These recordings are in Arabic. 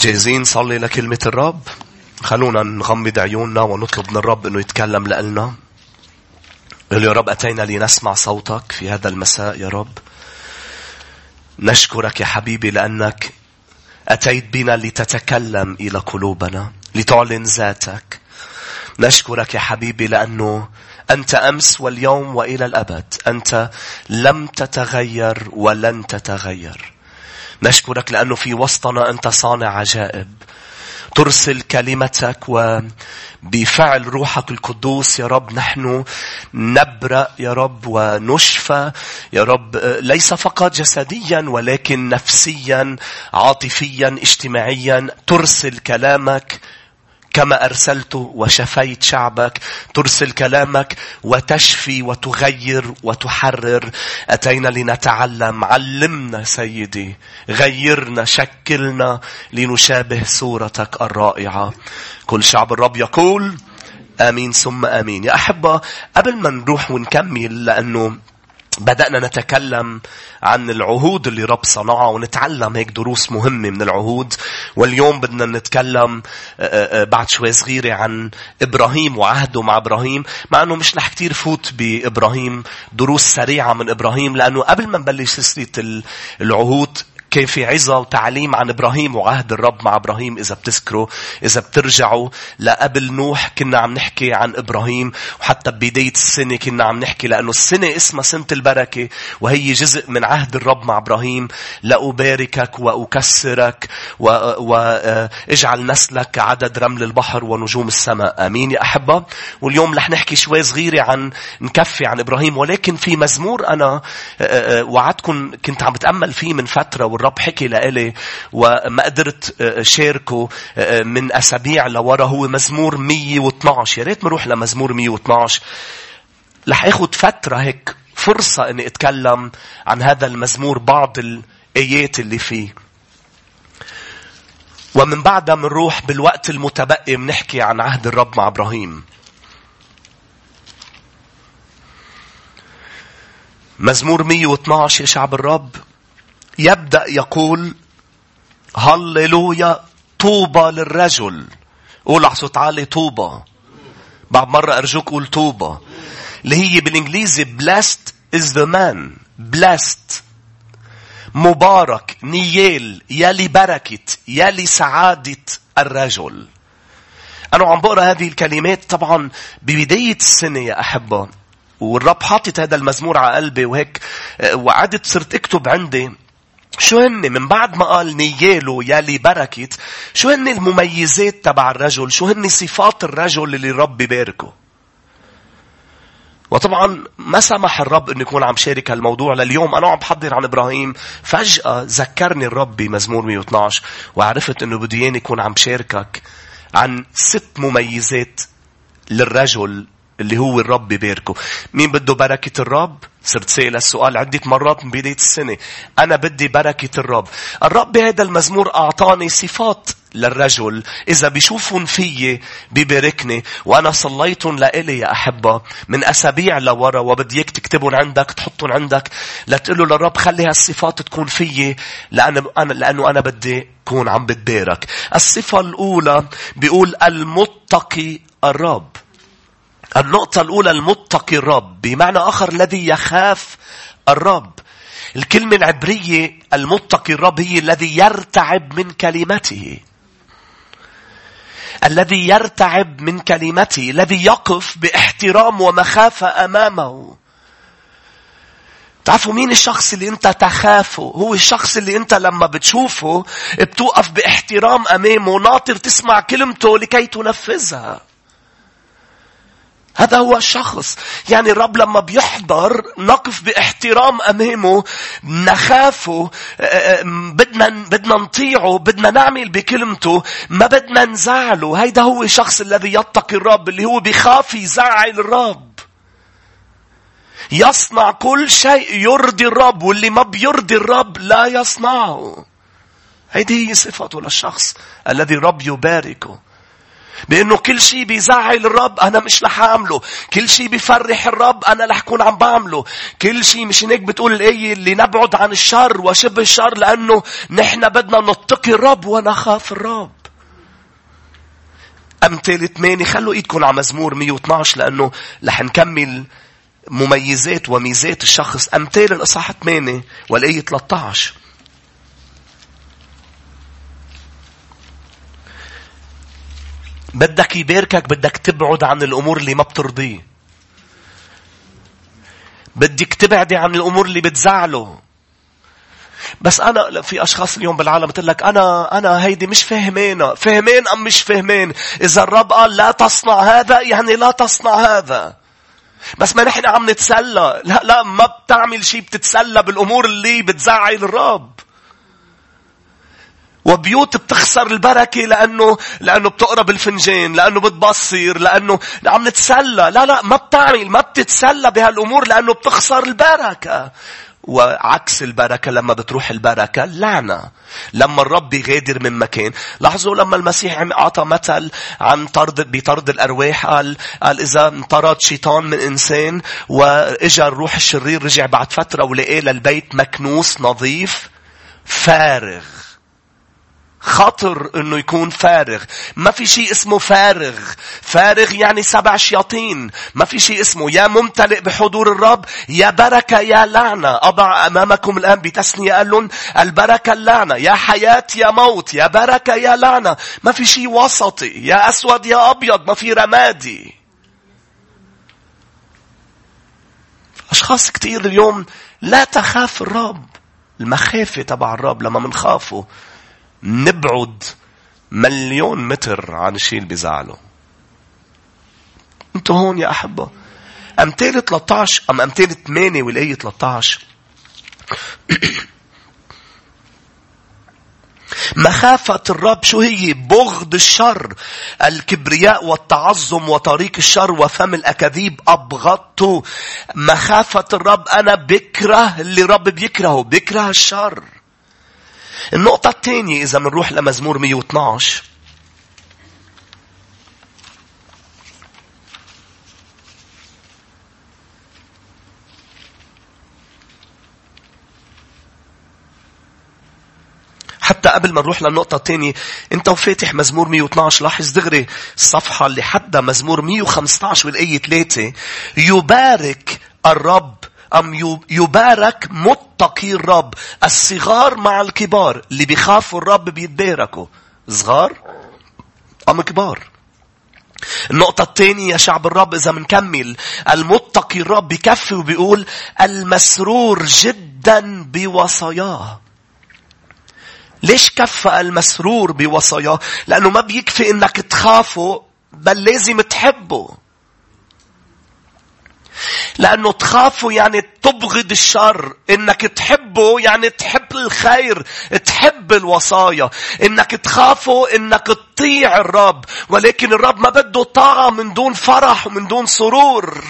جاهزين نصلي لكلمة الرب؟ خلونا نغمض عيوننا ونطلب من الرب إنه يتكلم لنا. قل يا رب أتينا لنسمع صوتك في هذا المساء يا رب. نشكرك يا حبيبي لأنك أتيت بنا لتتكلم إلى قلوبنا، لتعلن ذاتك. نشكرك يا حبيبي لأنه أنت أمس واليوم وإلى الأبد، أنت لم تتغير ولن تتغير. نشكرك لأنه في وسطنا أنت صانع عجائب. ترسل كلمتك وبفعل روحك القدوس يا رب نحن نبرأ يا رب ونشفى يا رب ليس فقط جسديا ولكن نفسيا عاطفيا اجتماعيا ترسل كلامك كما أرسلت وشفيت شعبك ترسل كلامك وتشفي وتغير وتحرر. أتينا لنتعلم علمنا سيدي غيرنا شكلنا لنشابه صورتك الرائعة. كل شعب الرب يقول آمين ثم آمين. يا أحبة قبل ما نروح ونكمل لأنه بدأنا نتكلم عن العهود اللي رب صنعها ونتعلم هيك دروس مهمة من العهود. واليوم بدنا نتكلم بعد شوي صغيرة عن إبراهيم وعهده مع إبراهيم مع أنه مش رح كتير فوت بإبراهيم. دروس سريعة من إبراهيم لأنه قبل ما نبلش سلسلة العهود كان في عظة وتعليم عن إبراهيم وعهد الرب مع إبراهيم إذا بتذكروا إذا بترجعوا لقبل نوح كنا عم نحكي عن إبراهيم وحتى ببداية السنة كنا عم نحكي لأنه السنة اسمها سنة البركة وهي جزء من عهد الرب مع إبراهيم لأباركك وأكسرك وأجعل نسلك عدد رمل البحر ونجوم السماء. آمين يا أحبة. واليوم رح نحكي شوي صغيرة عن نكفي عن إبراهيم ولكن في مزمور أنا وعدكم كنت عم بتأمل فيه من فترة والرب حكي لإلي وما قدرت آه، شاركه آه، من أسابيع لورا هو مزمور 112 يا ريت نروح لمزمور 112 رح اخذ فترة هيك فرصة إني أتكلم عن هذا المزمور بعض الآيات اللي فيه. ومن بعدها منروح بالوقت المتبقي بنحكي عن عهد الرب مع إبراهيم. مزمور 112 يا شعب الرب يبدأ يقول هللويا طوبى للرجل. قول على صوت عالي طوبى. بعد مرة أرجوك قول طوبى. اللي هي بالإنجليزي blessed is the man. Blessed. مبارك نيال يلي بركة يلي سعادة الرجل. أنا عم بقرأ هذه الكلمات طبعا ببداية السنة يا أحبة. والرب حاطط هذا المزمور على قلبي وهيك وعدت صرت أكتب عندي. شو هن من بعد ما قال نياله يلي بركت شو هن المميزات تبع الرجل؟ شو هن صفات الرجل اللي الرب بباركه وطبعا ما سمح الرب إنه يكون عم شارك هالموضوع لليوم. أنا عم بحضر عن إبراهيم فجأة ذكرني الرب بمزمور 112 وعرفت إنه يكون يكون عم شاركك عن ست مميزات للرجل اللي هو الرب بباركه. مين بده بركة الرب؟ صرت سائل السؤال عدة مرات من بداية السنة. أنا بدي بركة الرب. الرب بهذا المزمور أعطاني صفات للرجل إذا بيشوفون فيي بباركني وأنا صليتهم لإلي يا أحبة من أسابيع لورا وبدي إياك تكتبهم عندك تحطهم عندك لتقول للرب خلي هالصفات تكون فيي لأن أنا لأنه أنا بدي كون عم بتبارك. الصفة الأولى بيقول المتقي الرب. النقطة الأولى المتقي الرب. بمعنى آخر الذي يخاف الرب. الكلمة العبرية المتقي الرب هي الذي يرتعب من كلمته. الذي يرتعب من كلمته الذي يقف باحترام ومخافة أمامه. تعرفوا مين الشخص اللي أنت تخافه؟ هو الشخص اللي أنت لما بتشوفه بتوقف باحترام أمامه ناطر تسمع كلمته لكي تنفذها. هذا هو الشخص يعني الرب لما بيحضر نقف باحترام أمامه نخافه آه، آه، بدنا بدنا نطيعه بدنا نعمل بكلمته ما بدنا نزعله. هيدا هو الشخص الذي يتقي الرب اللي هو بيخاف يزعل الرب. يصنع كل شيء يرضي الرب واللي ما بيرضي الرب لا يصنعه. هيدي هي صفته للشخص الذي الرب يباركه. بأنه كل شيء بيزعل الرب أنا مش رح أعمله. كل شيء بيفرح الرب أنا رح أكون عم بعمله. كل شيء مش هيك بتقول الآية اللي نبعد عن الشر وشبه الشر لأنه نحن بدنا نتقي الرب ونخاف الرب. أمثال ثمانية خلوا إيدكم على مزمور 112 لأنه رح نكمل مميزات وميزات الشخص أمثال الإصحاح 8 والآية 13 بدك يباركك بدك تبعد عن الأمور اللي ما بترضيه. بدك تبعدي عن الأمور اللي بتزعله. بس أنا في أشخاص اليوم بالعالم بتقول لك أنا أنا هيدي مش فاهمينها، فاهمين أم مش فاهمين؟ إذا الرب قال لا تصنع هذا يعني لا تصنع هذا. بس ما نحن عم نتسلى، لا لا ما بتعمل شيء بتتسلى بالأمور اللي بتزعل الرب. وبيوت بتخسر البركة لأنه لأنه بتقرب الفنجان، لأنه بتبصر، لأنه عم نتسلى، لا لا ما بتعمل ما بتتسلى بهالأمور لأنه بتخسر البركة. وعكس البركة لما بتروح البركة لعنة. لما الرب يغادر من مكان. لاحظوا لما المسيح أعطى مثل عن طرد بطرد الأرواح قال قال إذا انطرد شيطان من إنسان وإجا الروح الشرير رجع بعد فترة ولقاه للبيت مكنوس نظيف فارغ. خطر انه يكون فارغ. ما في شيء اسمه فارغ. فارغ يعني سبع شياطين. ما في شيء اسمه يا ممتلئ بحضور الرب يا بركة يا لعنة. أضع أمامكم الآن بتسنية قال لهم البركة اللعنة. يا حياة يا موت. يا بركة يا لعنة. ما في شيء وسطي. يا أسود يا أبيض. ما في رمادي. أشخاص كثير اليوم لا تخاف الرب. المخافة تبع الرب لما منخافه نبعد مليون متر عن الشيء اللي بيزعله. أنتوا هون يا أحبة. أمثال 13 أم أمثال 8 والآية 13 مخافة الرب شو هي؟ بغض الشر. الكبرياء والتعظم وطريق الشر وفم الأكاذيب أبغضته. مخافة الرب أنا بكره اللي رب بيكرهه. بكره الشر. النقطة الثانية إذا بنروح لمزمور 112 حتى قبل ما نروح للنقطة الثانية أنت وفاتح مزمور 112 لاحظ دغري الصفحة اللي حدها مزمور 115 والآية 3 يبارك الرب أم يبارك متقي الرب. الصغار مع الكبار. اللي بيخافوا الرب بيتباركوا. صغار أم كبار. النقطة الثانية يا شعب الرب إذا منكمل المتقي الرب بكفي وبيقول المسرور جدا بوصاياه. ليش كفى المسرور بوصاياه؟ لأنه ما بيكفي إنك تخافه بل لازم تحبه. لأنه تخافوا يعني تبغض الشر. إنك تحبه يعني تحب الخير. تحب الوصايا. إنك تخافوا إنك تطيع الرب. ولكن الرب ما بده طاعة من دون فرح ومن دون سرور.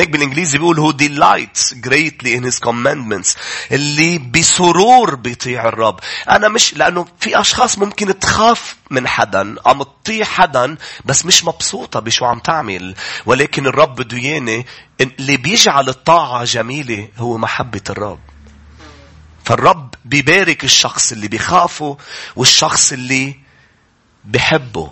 هيك بالإنجليزي بيقول هو delights greatly in his commandments اللي بسرور بيطيع الرب. أنا مش لأنه في أشخاص ممكن تخاف من حدا عم تطيع حدا بس مش مبسوطة بشو عم تعمل. ولكن الرب بده إياني اللي بيجعل الطاعة جميلة هو محبة الرب. فالرب بيبارك الشخص اللي بيخافه والشخص اللي بحبه.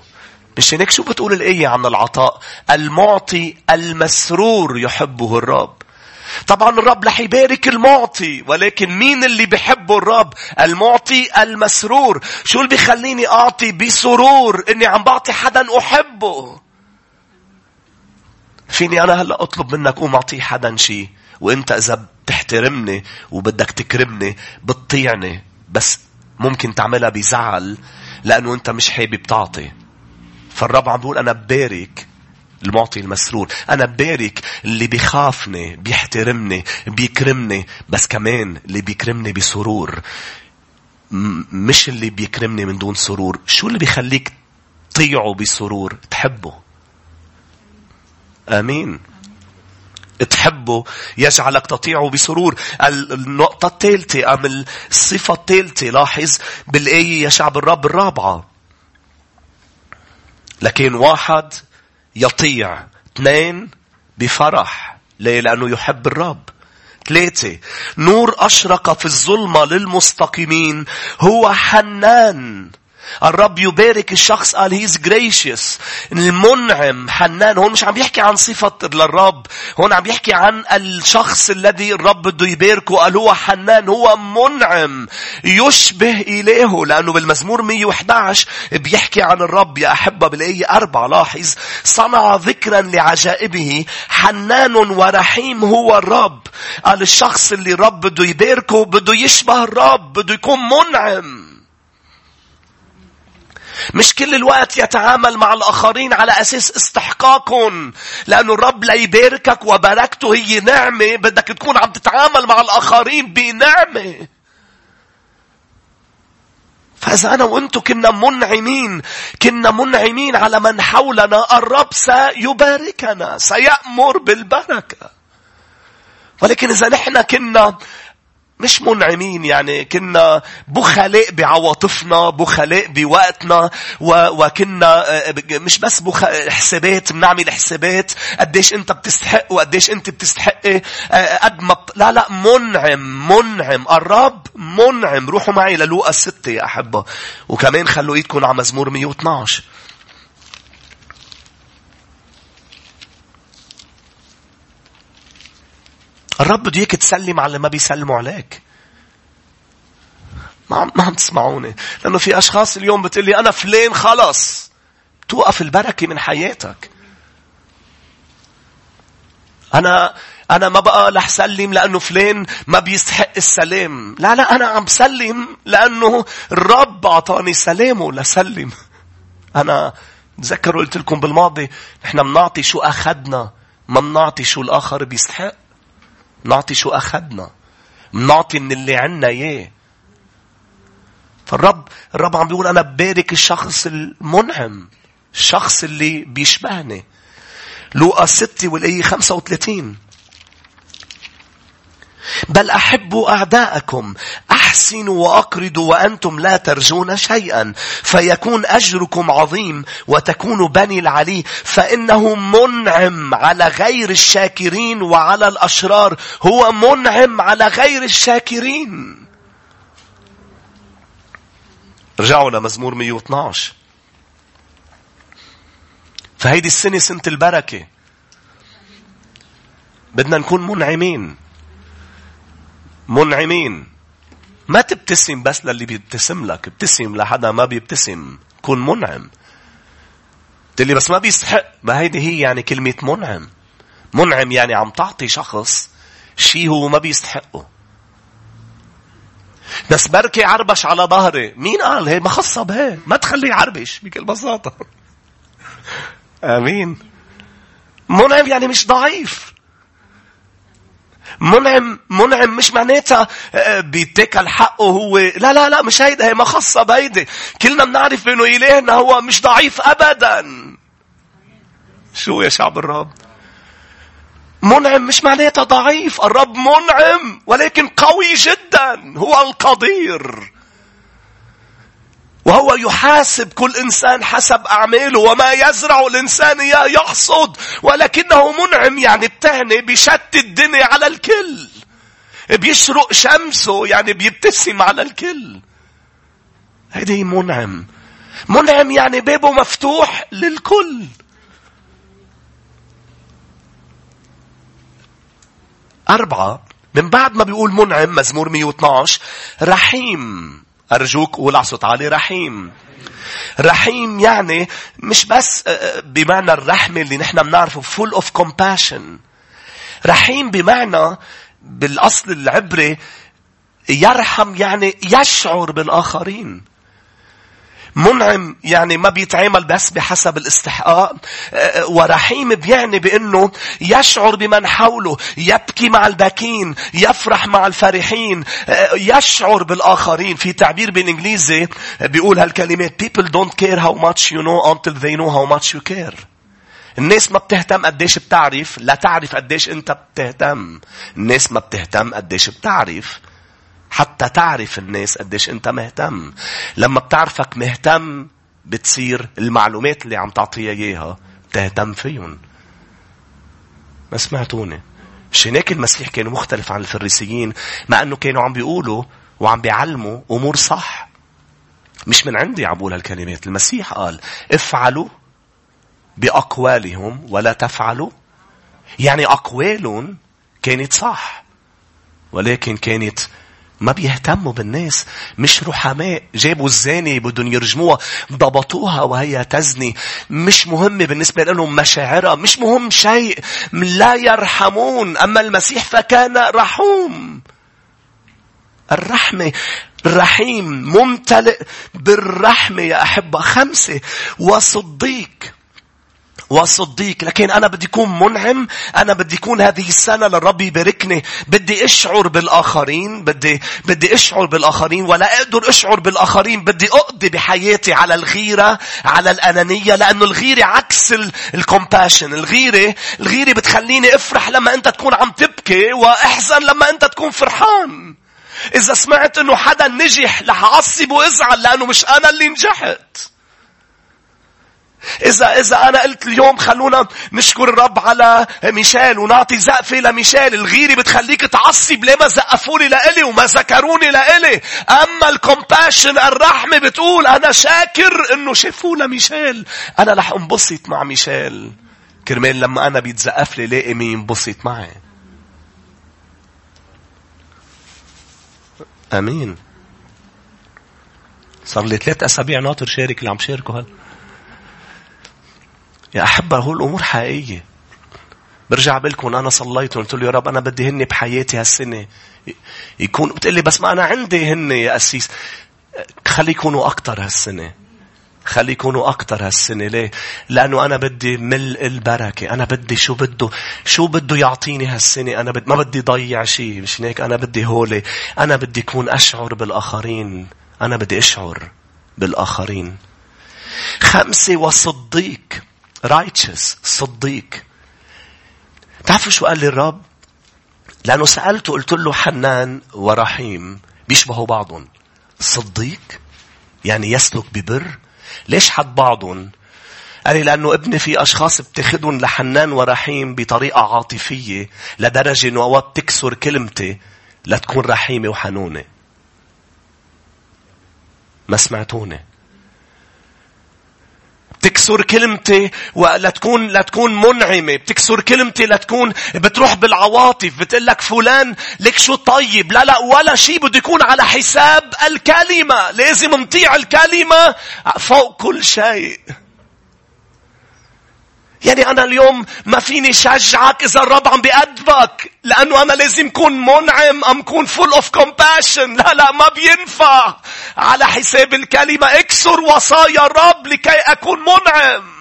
مش هيك شو بتقول الآية عن العطاء؟ المعطي المسرور يحبه الرب. طبعا الرب رح يبارك المعطي ولكن مين اللي بحبه الرب؟ المعطي المسرور. شو اللي بيخليني أعطي بسرور؟ إني عم بعطي حدا أحبه. فيني أنا هلأ أطلب منك قوم أعطي حدا شيء وإنت إذا بتحترمني وبدك تكرمني بتطيعني بس ممكن تعملها بزعل لأنه أنت مش حابب تعطي. فالرب عم بيقول أنا ببارك المعطي المسرور. أنا ببارك اللي بيخافني بيحترمني بيكرمني بس كمان اللي بيكرمني بسرور. مش اللي بيكرمني من دون سرور. شو اللي بيخليك تطيعه بسرور؟ تحبه. آمين. تحبه يجعلك تطيعه بسرور. النقطة الثالثة أم الصفة الثالثة لاحظ بالآية يا شعب الرب الرابعة. لكن واحد يطيع اثنين بفرح. ليه؟ لأنه يحب الرب. ثلاثة نور أشرق في الظلمة للمستقيمين. هو حنان. الرب يبارك الشخص قال هيز gracious. المنعم حنان هون مش عم يحكي عن صفة للرب هون عم يحكي عن الشخص الذي الرب بده يباركه. قال هو حنان هو منعم. يشبه إليه لأنه بالمزمور 111 بيحكي عن الرب. يا أحبة بالآية أربعة لاحظ صنع ذكرا لعجائبه. حنان ورحيم هو الرب. قال الشخص اللي الرب بده يباركه بده يشبه الرب بده يكون منعم. مش كل الوقت يتعامل مع الآخرين على أساس استحقاقهم. لأنه الرب ليباركك وبركته هي نعمة بدك تكون عم تتعامل مع الآخرين بنعمة. فإذا أنا وأنتم كنا منعمين كنا منعمين على من حولنا الرب سيباركنا سيأمر بالبركة ولكن إذا نحن كنا مش منعمين يعني كنا بخلاء بعواطفنا بخلاء بوقتنا وكنا آه، مش بس بخ... حسابات بنعمل حسابات قديش انت بتستحق وقديش انت بتستحقي آه، قد ما لا لا منعم منعم الرب منعم. روحوا معي للوقا الستة يا أحبة. وكمان خلوا إيدكم على مزمور 112 الرب بده إياك تسلم على اللي ما بيسلموا عليك. ما عم, ما عم تسمعوني. لأنه في أشخاص اليوم بتقول لي أنا فلان خلص. توقف البركة من حياتك. أنا أنا ما بقى رح سلم لأنه فلان ما بيستحق السلام. لا لا أنا عم سلم لأنه الرب أعطاني سلامه لسلم. أنا تذكروا قلت لكم بالماضي نحن بنعطي شو أخذنا ما بنعطي شو الآخر بيستحق. نعطي شو أخذنا. نعطي من اللي عنا إياه. فالرب الرب عم بيقول أنا ببارك الشخص المنعم. الشخص اللي بيشبهني. لوقا 6 والآية 35. بل أحبوا أعداءكم أحسنوا وأقرضوا وأنتم لا ترجون شيئا. فيكون أجركم عظيم وتكونوا بني العلي. فإنه منعم على غير الشاكرين وعلى الأشرار. هو منعم على غير الشاكرين. رجعوا لمزمور 112 فهيدي السنة سنة البركة. بدنا نكون منعمين. منعمين. ما تبتسم بس للي بيبتسم لك ابتسم لحدا ما بيبتسم. كن منعم. تقول بس ما بيستحق. ما هيدي هي يعني كلمة منعم. منعم يعني عم تعطي شخص شيء هو ما بيستحقه. بس بركي عربش على ظهري. مين قال هي؟ ما خصها بهي. ما تخليه يعربش بكل بساطة. آمين. منعم يعني مش ضعيف. منعم منعم مش معناتها آه، بيتكل حقه هو لا لا لا مش هيدا هي ما خاصة بهيدي كلنا بنعرف إنه الهنا هو مش ضعيف ابدا. شو يا شعب الرب؟ منعم مش معناتها ضعيف الرب منعم ولكن قوي جدا هو القدير. وهو يحاسب كل إنسان حسب أعماله وما يزرع الإنسان إياه يحصد ولكنه منعم يعني بتهني بشت الدنيا على الكل. بيشرق شمسه يعني بيبتسم على الكل. هيدي منعم. منعم يعني بابه مفتوح للكل. أربعة من بعد ما بيقول منعم مزمور 112 رحيم. أرجوك قول على صوت عالي رحيم. رحيم يعني مش بس آه، آه، بمعنى الرحمة اللي نحن بنعرفه full of compassion. رحيم بمعنى بالأصل العبري يرحم يعني يشعر بالآخرين. منعم يعني ما بيتعامل بس بحسب الاستحقاق. آه، ورحيم بيعني بأنه يشعر بمن حوله يبكي مع الباكين يفرح مع الفرحين آه، يشعر بالآخرين. في تعبير بالإنجليزي بيقول هالكلمات people don't care how much you know until they know how much you care. الناس ما بتهتم قديش بتعرف لا تعرف قديش انت بتهتم. الناس ما بتهتم قديش بتعرف. حتى تعرف الناس قديش انت مهتم. لما بتعرفك مهتم بتصير المعلومات اللي عم تعطيها إياها تهتم فيهم. ما سمعتوني. مش هناك المسيح كان مختلف عن الفريسيين مع أنه كانوا عم بيقولوا وعم بيعلموا أمور صح. مش من عندي عم بقول هالكلمات. المسيح قال افعلوا بأقوالهم ولا تفعلوا. يعني أقوالهم كانت صح ولكن كانت ما بيهتموا بالناس مش رحماء جابوا الزاني بدهم يرجموها ضبطوها وهي تزني. مش مهم بالنسبة لهم مشاعرها مش مهم شيء لا يرحمون. أما المسيح فكان رحوم. الرحمة رحيم ممتلئ بالرحمة يا أحبة. خمسة وصديق. وصديق. لكن أنا بدي أكون منعم. أنا بدي أكون هذه السنة للرب يباركني. بدي أشعر بالآخرين. بدي بدي أشعر بالآخرين. ولا أقدر أشعر بالآخرين. بدي أقضي بحياتي على الغيرة على الأنانية. لأنه الغيرة عكس الكومباشن الغيرة الغيرة بتخليني أفرح لما أنت تكون عم تبكي وأحزن لما أنت تكون فرحان. إذا سمعت إنه حدا نجح رح أعصب وأزعل لأنه مش أنا اللي نجحت. إذا إذا أنا قلت اليوم خلونا نشكر الرب على ميشيل ونعطي زقفة لميشيل، الغيرة بتخليك تعصب. ليه ما زقفوا لي لإلي وما ذكروني لإلي، أما الكومباشن الرحمة بتقول أنا شاكر إنه شافوا لميشيل، أنا رح انبسط مع ميشيل. كرمال لما أنا بيتزقف لي لاقي مين ينبسط معي. آمين. صار لي ثلاث أسابيع ناطر شارك اللي عم شاركه هلا. يا أحبه هو الأمور حقيقية برجع بقول أنا صليت وقلت له يا رب أنا بدي هن بحياتي هالسنة يكون بتقول لي بس ما أنا عندي هن يا أسيس خلي يكونوا أكثر هالسنة خلي يكونوا أكتر هالسنة ليه؟ لأنه أنا بدي ملء البركة. أنا بدي شو بده شو بده يعطيني هالسنة. أنا بدي ما بدي ضيع شيء. مش هيك أنا بدي هولي. أنا بدي أكون أشعر بالآخرين. أنا بدي أشعر بالآخرين. خمسة وصديق. Righteous. صديق. تعرفوا شو قال لي الرب؟ لأنه سألته قلت له حنان ورحيم بيشبهوا بعضهم. صديق يعني يسلك ببر ليش حد بعضهم؟ قال لي لأنه ابني في أشخاص بتاخدهم لحنان ورحيم بطريقة عاطفية لدرجة إنه أوقات بتكسر كلمتي لتكون رحيمة وحنونة. ما سمعتوني. بتكسر كلمتي ولتكون لتكون منعمة. بتكسر كلمتي لتكون بتروح بالعواطف بتقول لك فلان لك شو طيب؟ لا لا ولا شيء بده يكون على حساب الكلمة. لازم نطيع الكلمة فوق كل شيء. يعني أنا اليوم ما فيني شجعك إذا الرب عم بيأدبك لأنه أنا لازم أكون منعم أم أكون full of compassion. لا لا ما بينفع. على حساب الكلمة اكسر وصايا الرب لكي أكون منعم.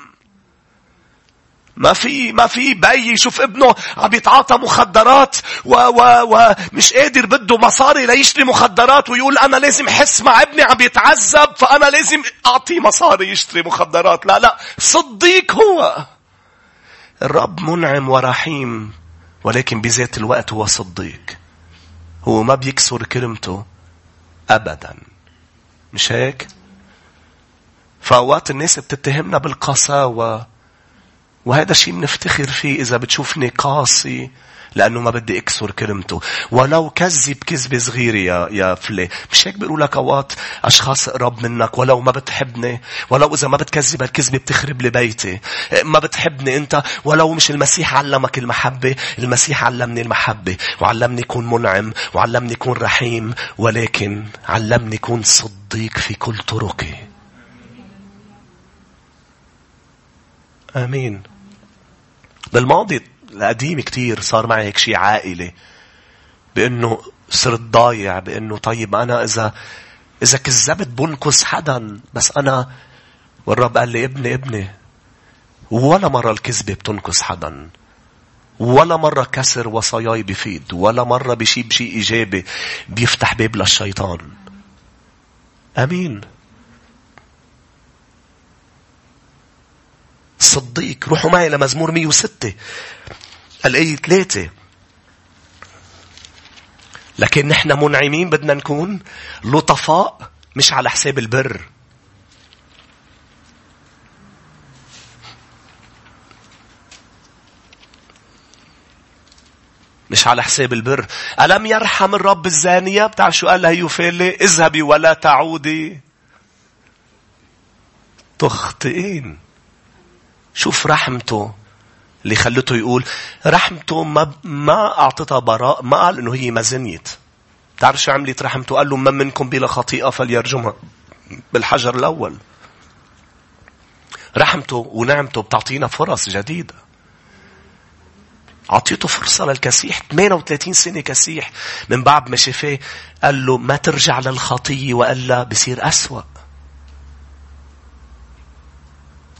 ما في ما في بي يشوف ابنه عم يتعاطى مخدرات و و ومش قادر بده مصاري ليشتري مخدرات ويقول أنا لازم احس مع ابني عم يتعذب فأنا لازم أعطيه مصاري يشتري مخدرات. لا لا صديق هو. الرب منعم ورحيم ولكن بذات الوقت هو صديق هو ما بيكسر كلمته أبدا مش هيك؟ فأوقات الناس بتتهمنا بالقساوة وهذا شيء بنفتخر فيه إذا بتشوفني قاسي لأنه ما بدي أكسر كلمته. ولو كذب كذبة صغيرة يا, يا فلي. مش هيك بيقولوا لك أوقات أشخاص قراب منك ولو ما بتحبني ولو إذا ما بتكذب الكذبة بتخرب لي بيتي. ما بتحبني أنت ولو مش المسيح علمك المحبة المسيح علمني المحبة وعلمني كون منعم وعلمني كون رحيم ولكن علمني كون صديق في كل طرقي. آمين. بالماضي القديم كتير صار معي هيك شيء عائلي بأنه صرت ضايع بأنه طيب أنا إذا إذا كذبت بنكس حدا بس أنا والرب قال لي ابني ابني ولا مرة الكذبة بتنكس حدا ولا مرة كسر وصاياي بفيد ولا مرة بشي بشيء إيجابي بيفتح باب للشيطان. أمين. صديق روحوا معي لمزمور 106 الآية ثلاثة. لكن نحن منعمين بدنا نكون لطفاء مش على حساب البر. مش على حساب البر. ألم يرحم الرب الزانية؟ بتاع شو قال لها يوفيلي؟ اذهبي ولا تعودي. تخطئين. شوف رحمته. اللي خلته يقول رحمته ما ما اعطتها براء ما قال إنه هي ما زنيت. تعرف شو عملت رحمته؟ قال له من منكم بلا خطيئة فليرجمها. بالحجر الأول. رحمته ونعمته بتعطينا فرص جديدة. أعطيته فرصة للكسيح. 38 سنة كسيح. من بعد ما شفاه قال له ما ترجع للخطية وإلا بصير أسوأ.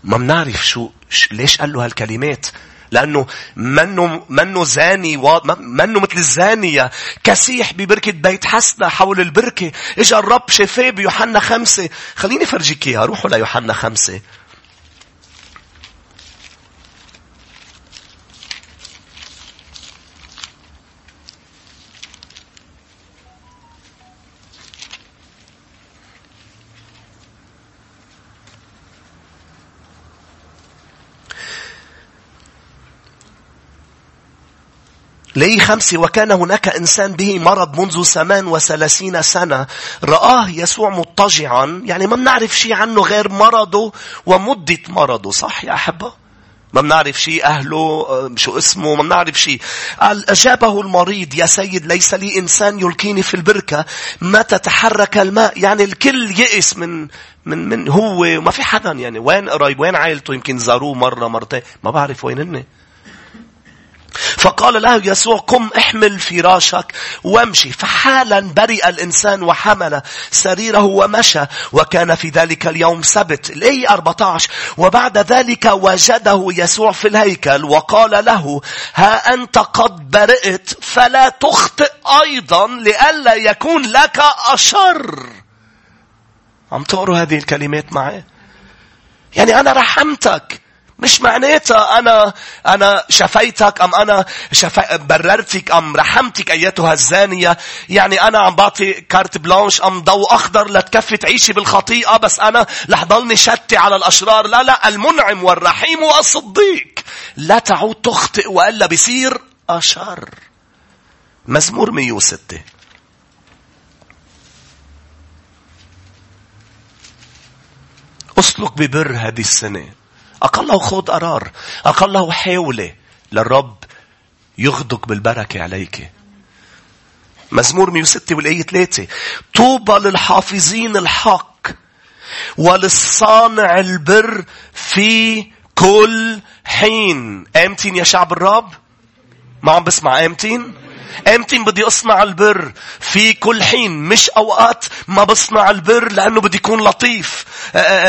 ما بنعرف شو ليش قال له هالكلمات؟ لأنه منه, منه زاني منه مثل الزانية. كسيح ببركة بيت حسنة حول البركة. إجا الرب شفاه بيوحنا خمسة. خليني فرجيك إياها. روحوا ليوحنا خمسة. لي خمسة وكان هناك إنسان به مرض منذ ثمان وثلاثين سنة. رآه يسوع مضطجعا. يعني ما بنعرف شيء عنه غير مرضه ومدة مرضه. صح يا أحبة؟ ما بنعرف شيء أهله آه، شو اسمه ما بنعرف شيء. قال أجابه المريض يا سيد ليس لي إنسان يلقيني في البركة. متى تحرك الماء؟ يعني الكل يئس من من من هو. وما في حدا يعني. وين قرايب وين عائلته؟ يمكن زاروه مرة مرتين. ما بعرف وين هن. فقال له يسوع قم احمل فراشك وامشي. فحالا برئ الإنسان وحمل سريره ومشى وكان في ذلك اليوم سبت الأي 14 وبعد ذلك وجده يسوع في الهيكل وقال له ها أنت قد برئت فلا تخطئ أيضا لئلا يكون لك أشر. عم تقروا هذه الكلمات معي؟ يعني أنا رحمتك. مش معناتها أنا أنا شفيتك أم أنا شفي... بررتك أم رحمتك أيتها الزانية. يعني أنا عم بعطي كارت بلانش أم ضوء أخضر لتكفي تعيشي بالخطيئة بس أنا رح ضلني شتي على الأشرار. لا لا المنعم والرحيم والصديق. لا تعود تخطئ وإلا بيصير أشر. مزمور 106 أسلك ببر هذه السنة. أقله خذ قرار. أقله حاولة. للرب يغدق بالبركة عليك. مزمور 106 والآية 3 طوبى للحافظين الحق وللصانع البر في كل حين. آمتين يا شعب الرب؟ ما عم بسمع. آمتين؟ إمتى بدي اصنع البر؟ في كل حين مش اوقات ما بصنع البر لأنه بدي يكون لطيف.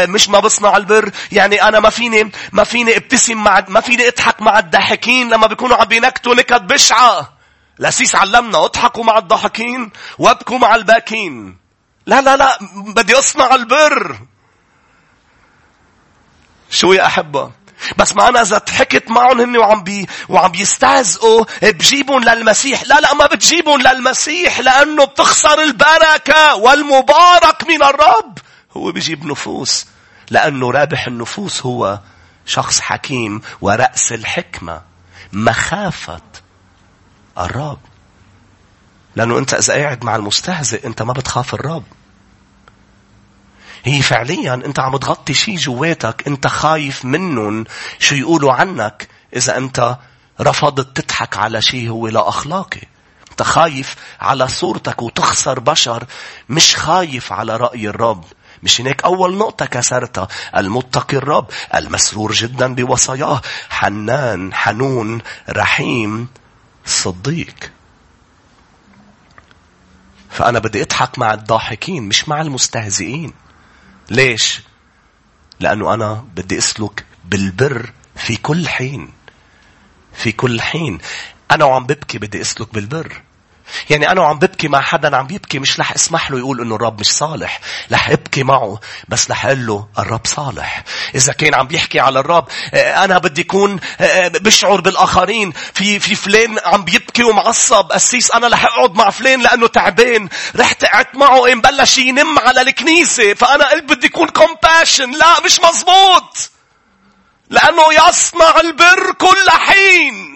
مش ما بصنع البر يعني أنا ما فيني ما فيني ابتسم مع ما فيني اضحك مع الضاحكين لما بيكونوا عم بينكتوا نكت بشعه القسيس علمنا اضحكوا مع الضاحكين وابكوا مع الباكين. لا لا لا بدي اصنع البر. شو يا أحبة؟ بس ما أنا إذا ضحكت معهم هن وعم بي وعم بيستهزئوا بجيبهم للمسيح. لا لا ما بتجيبهم للمسيح لأنه بتخسر البركة والمبارك من الرب. هو بيجيب نفوس لأنه رابح النفوس هو شخص حكيم ورأس الحكمة مخافة الرب. لأنه أنت إذا قاعد مع المستهزئ أنت ما بتخاف الرب. هي فعليا أنت عم تغطي شيء جواتك أنت خايف منهم شو يقولوا عنك إذا أنت رفضت تضحك على شيء هو لا أخلاقي. أنت خايف على صورتك وتخسر بشر مش خايف على رأي الرب. مش هناك أول نقطة كسرتها. المتقي الرب المسرور جدا بوصاياه. حنان حنون رحيم صديق. فأنا بدي أضحك مع الضاحكين مش مع المستهزئين. ليش؟ لأنه أنا بدي أسلك بالبر في كل حين. في كل حين. أنا وعم ببكي بدي أسلك بالبر. يعني أنا وعم ببكي مع حدا عم بيبكي مش رح اسمح له يقول إنه الرب مش صالح. رح ابكي معه بس رح أقول له الرب صالح. إذا كان عم بيحكي على الرب آه، أنا بدي يكون آه، آه، بشعر بالآخرين. في في فلان عم بيبكي ومعصب. قسيس أنا رح أقعد مع فلان لأنه تعبان. رحت قعدت معه إن بلش ينم على الكنيسة. فأنا قلت بدي يكون compassion. لا مش مزبوط. لأنه يصنع البر كل حين.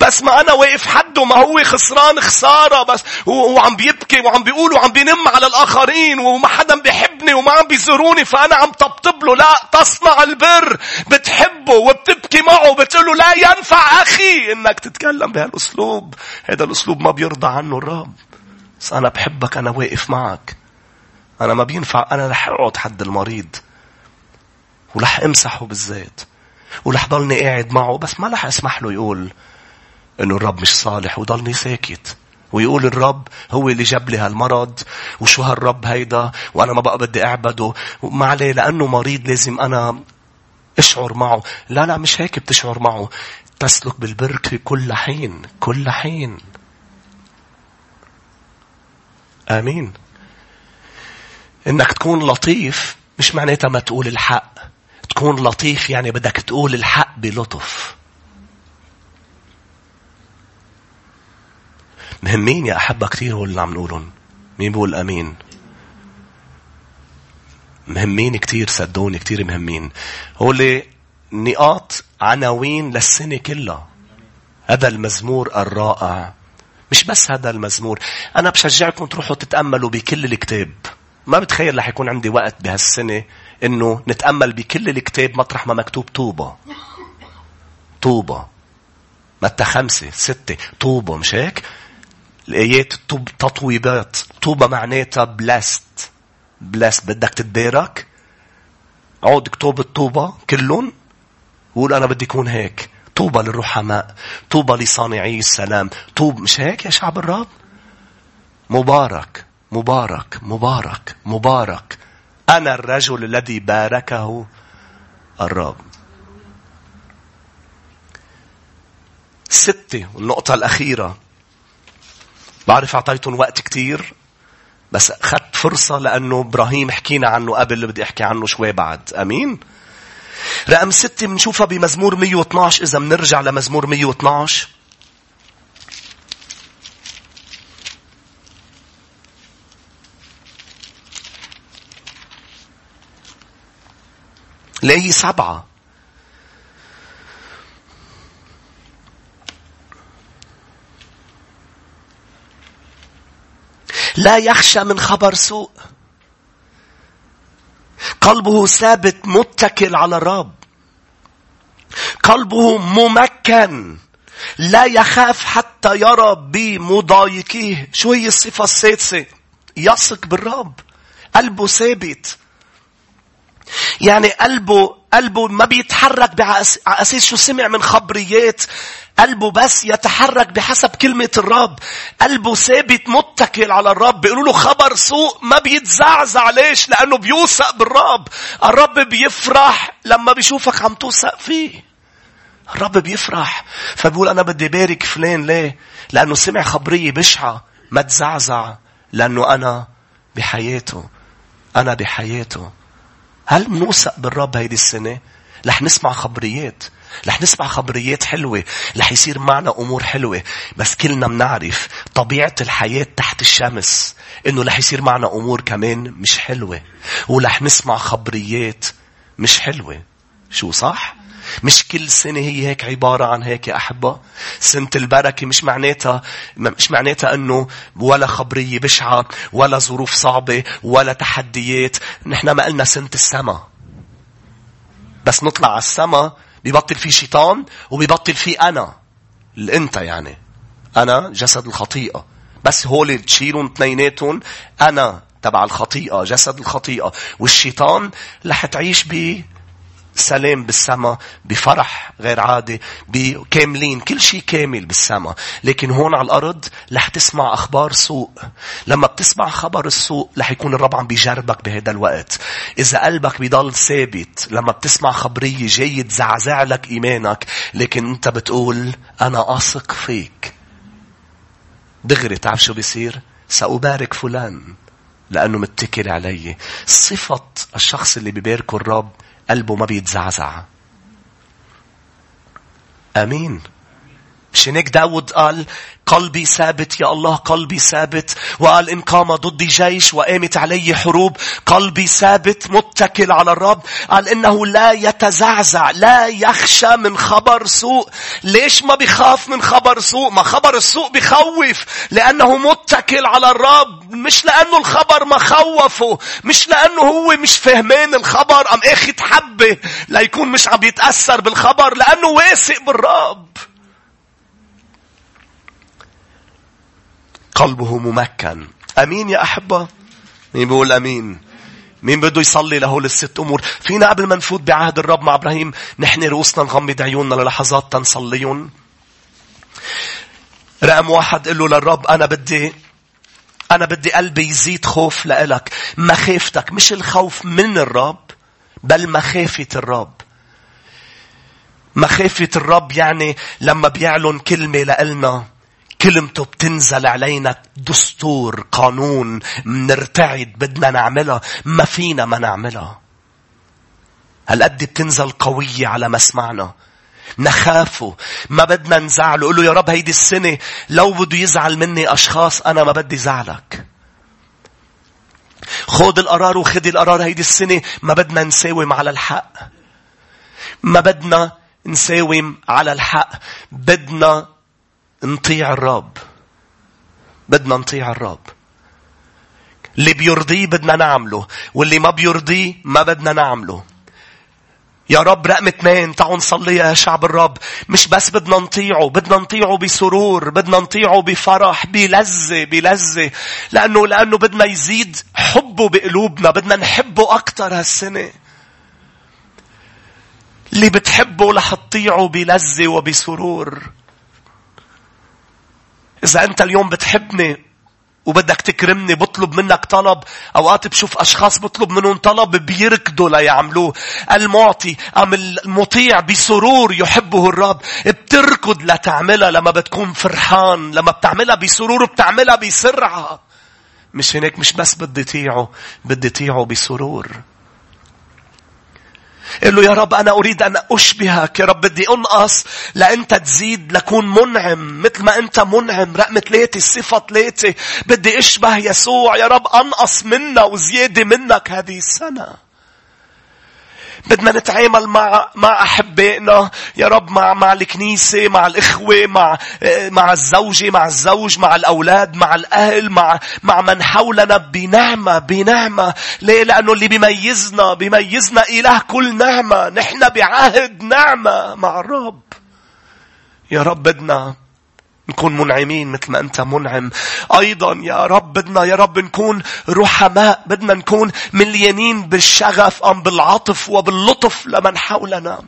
بس ما أنا واقف حده ما هو خسران خسارة بس. وعم بيبكي وعم بيقول وعم بينم على الآخرين وما حدا بيحبني وما عم بيزوروني فأنا عم طبطب له. لا تصنع البر. بتحبه وبتبكي معه بتقول له لا ينفع أخي. إنك تتكلم بهالأسلوب. هذا الأسلوب ما بيرضى عنه الرب. بس أنا بحبك أنا واقف معك. أنا ما بينفع أنا رح أقعد حد المريض. ورح أمسحه بالزيت. ورح ضلني قاعد معه بس ما رح أسمح له يقول إنه الرب مش صالح وضلني ساكت. ويقول الرب هو اللي جاب لي هالمرض وشو هالرب هيدا وأنا ما بقى بدي أعبده. وما عليه لأنه مريض لازم أنا أشعر معه. لا لا مش هيك بتشعر معه. تسلك بالبركة كل حين كل حين. آمين. إنك تكون لطيف مش معناتها ما تقول الحق. تكون لطيف يعني بدك تقول الحق بلطف. مهمين يا أحبة كثير هو اللي عم نقولهم. مين بيقول أمين؟ مهمين كثير صدقوني كثير مهمين. هو اللي نقاط عناوين للسنة كلها. هذا المزمور الرائع. مش بس هذا المزمور. أنا بشجعكم تروحوا تتأملوا بكل الكتاب. ما بتخيل رح يكون عندي وقت بهالسنة إنه نتأمل بكل الكتاب مطرح ما مكتوب. طوبة. طوبة. متى خمسة؟ ستة. طوبة. مش هيك؟ الآيات تطويبات. طوبة معناتها بلاست بلاست بدك تتبارك. عود اكتب الطوبة كلهم وقول أنا بدي يكون هيك. طوبى للرحماء طوبى لصانعي السلام. طوب مش هيك يا شعب الرب؟ مبارك مبارك مبارك مبارك. أنا الرجل الذي باركه الرب. ستة والنقطة الأخيرة. بعرف أعطيتهم وقت كتير بس أخذت فرصة لأنه إبراهيم حكينا عنه قبل اللي بدي أحكي عنه شوي بعد. أمين؟ رقم ستة بنشوفها بمزمور 112 إذا بنرجع لمزمور 112 ليه سبعة؟ لا يخشى من خبر سوء. قلبه ثابت متكل على الرب. قلبه ممكن لا يخاف حتى يرى بمضايقيه. شو هي الصفة السادسة؟ يثق بالرب. قلبه ثابت. يعني قلبه قلبه ما بيتحرك على أساس شو سمع من خبريات. قلبه بس يتحرك بحسب كلمة الرب. قلبه ثابت متكل على الرب. بيقولوا له خبر سوء ما بيتزعزع. ليش؟ لأنه بيوثق بالرب. الرب بيفرح لما بيشوفك عم توثق فيه. الرب بيفرح. فبقول أنا بدي بارك فلان ليه؟ لأنه سمع خبرية بشعة ما تزعزع. لأنه أنا بحياته. أنا بحياته. هل منوثق بالرب هيدي السنة؟ رح نسمع خبريات. رح نسمع خبريات حلوة. رح يصير معنا أمور حلوة. بس كلنا منعرف طبيعة الحياة تحت الشمس. إنه رح يصير معنا أمور كمان مش حلوة. ورح نسمع خبريات مش حلوة. شو صح؟ مش كل سنة هي هيك عبارة عن هيك يا أحبة. سنة البركة مش معناتها مش معناتها أنه ولا خبرية بشعة ولا ظروف صعبة ولا تحديات. نحن ما قلنا سنة السما. بس نطلع على السما بيبطل في شيطان وبيبطل في أنا. الأنت يعني. أنا جسد الخطيئة. بس هول تشيلهم اثنيناتهم أنا تبع الخطيئة جسد الخطيئة والشيطان رح تعيش ب سلام بالسماء بفرح غير عادي بكاملين كل شيء كامل بالسماء لكن هون على الأرض رح تسمع أخبار سوء. لما بتسمع خبر السوء رح يكون الرب عم بيجربك بهذا الوقت. إذا قلبك بيضل ثابت لما بتسمع خبرية جاي تزعزع لك إيمانك. لكن أنت بتقول أنا أثق فيك. دغري تعرف شو بيصير؟ سأبارك فلان لأنه متكل علي. صفة الشخص اللي بيباركه الرب قلبه ما بيتزعزع. أمين. مش هيك داود قال قلبي ثابت يا الله قلبي ثابت. وقال إن قام ضدي جيش وقامت علي حروب قلبي ثابت متكل على الرب. قال إنه لا يتزعزع لا يخشى من خبر سوء. ليش ما بيخاف من خبر سوء؟ ما خبر السوء بخوف لأنه متكل على الرب. مش لأنه الخبر ما خوفه مش لأنه هو مش فهمان الخبر أم اخد حبة ليكون مش عم يتأثر بالخبر لأنه واثق بالرب. قلبه ممكن. أمين يا أحبة؟ مين بيقول أمين؟ مين بده يصلي لهول الست أمور؟ فينا قبل ما نفوت بعهد الرب مع إبراهيم نحن رؤوسنا نغمض عيوننا للحظات تنصليون. رقم واحد قل له للرب أنا بدي أنا بدي قلبي يزيد خوف لإلك. مخافتك مش الخوف من الرب بل مخافة الرب. مخافة الرب يعني لما بيعلن كلمة لإلنا. كلمته بتنزل علينا دستور قانون منرتعد بدنا نعملها. ما فينا ما نعملها. هالقد بتنزل قوية على مسمعنا نخافه ما بدنا نزعله قل له يا رب هيدي السنة لو بده يزعل مني أشخاص أنا ما بدي زعلك. خذ القرار وخذي القرار هيدي السنة. ما بدنا نساوم على الحق. ما بدنا نساوم على الحق. بدنا نطيع الرب. بدنا نطيع الرب. اللي بيرضيه بدنا نعمله واللي ما بيرضيه ما بدنا نعمله. يا رب رقم اثنين تعالوا نصلي يا شعب الرب. مش بس بدنا نطيعه بدنا نطيعه بسرور بدنا نطيعه بفرح بلذة بلذة. لأنه لأنه بدنا يزيد حبه بقلوبنا بدنا نحبه أكثر هالسنة. اللي بتحبه رح تطيعه بلذة وبسرور. إذا أنت اليوم بتحبني وبدك تكرمني بطلب منك طلب أوقات بشوف أشخاص بطلب منهم طلب بيركضوا ليعملوه. المعطي أم المطيع بسرور يحبه الرب. بتركض لتعملها لما بتكون فرحان لما بتعملها بسرور بتعملها بسرعة. مش هيك مش بس بدي طيعه بدي طيعه بسرور. قل له يا رب أنا أريد أن أشبهك. يا رب بدي أنقص لأنت تزيد لكون منعم مثل ما أنت منعم. رقم ثلاثة الصفة ثلاثة بدي أشبه يسوع. يا رب أنقص منا وزيادة منك هذه السنة. بدنا نتعامل مع مع احبائنا يا رب مع مع الكنيسه مع الاخوه مع مع الزوجه مع الزوج مع الاولاد مع الاهل مع مع من حولنا بنعمه بنعمه ليه لأنه اللي بيميزنا بيميزنا اله كل نعمه نحن بعهد نعمه مع الرب يا رب بدنا نكون منعمين مثل ما أنت منعم. أيضا يا رب بدنا يا رب نكون رحماء. بدنا نكون مليانين بالشغف أم بالعطف وباللطف لمن حولنا.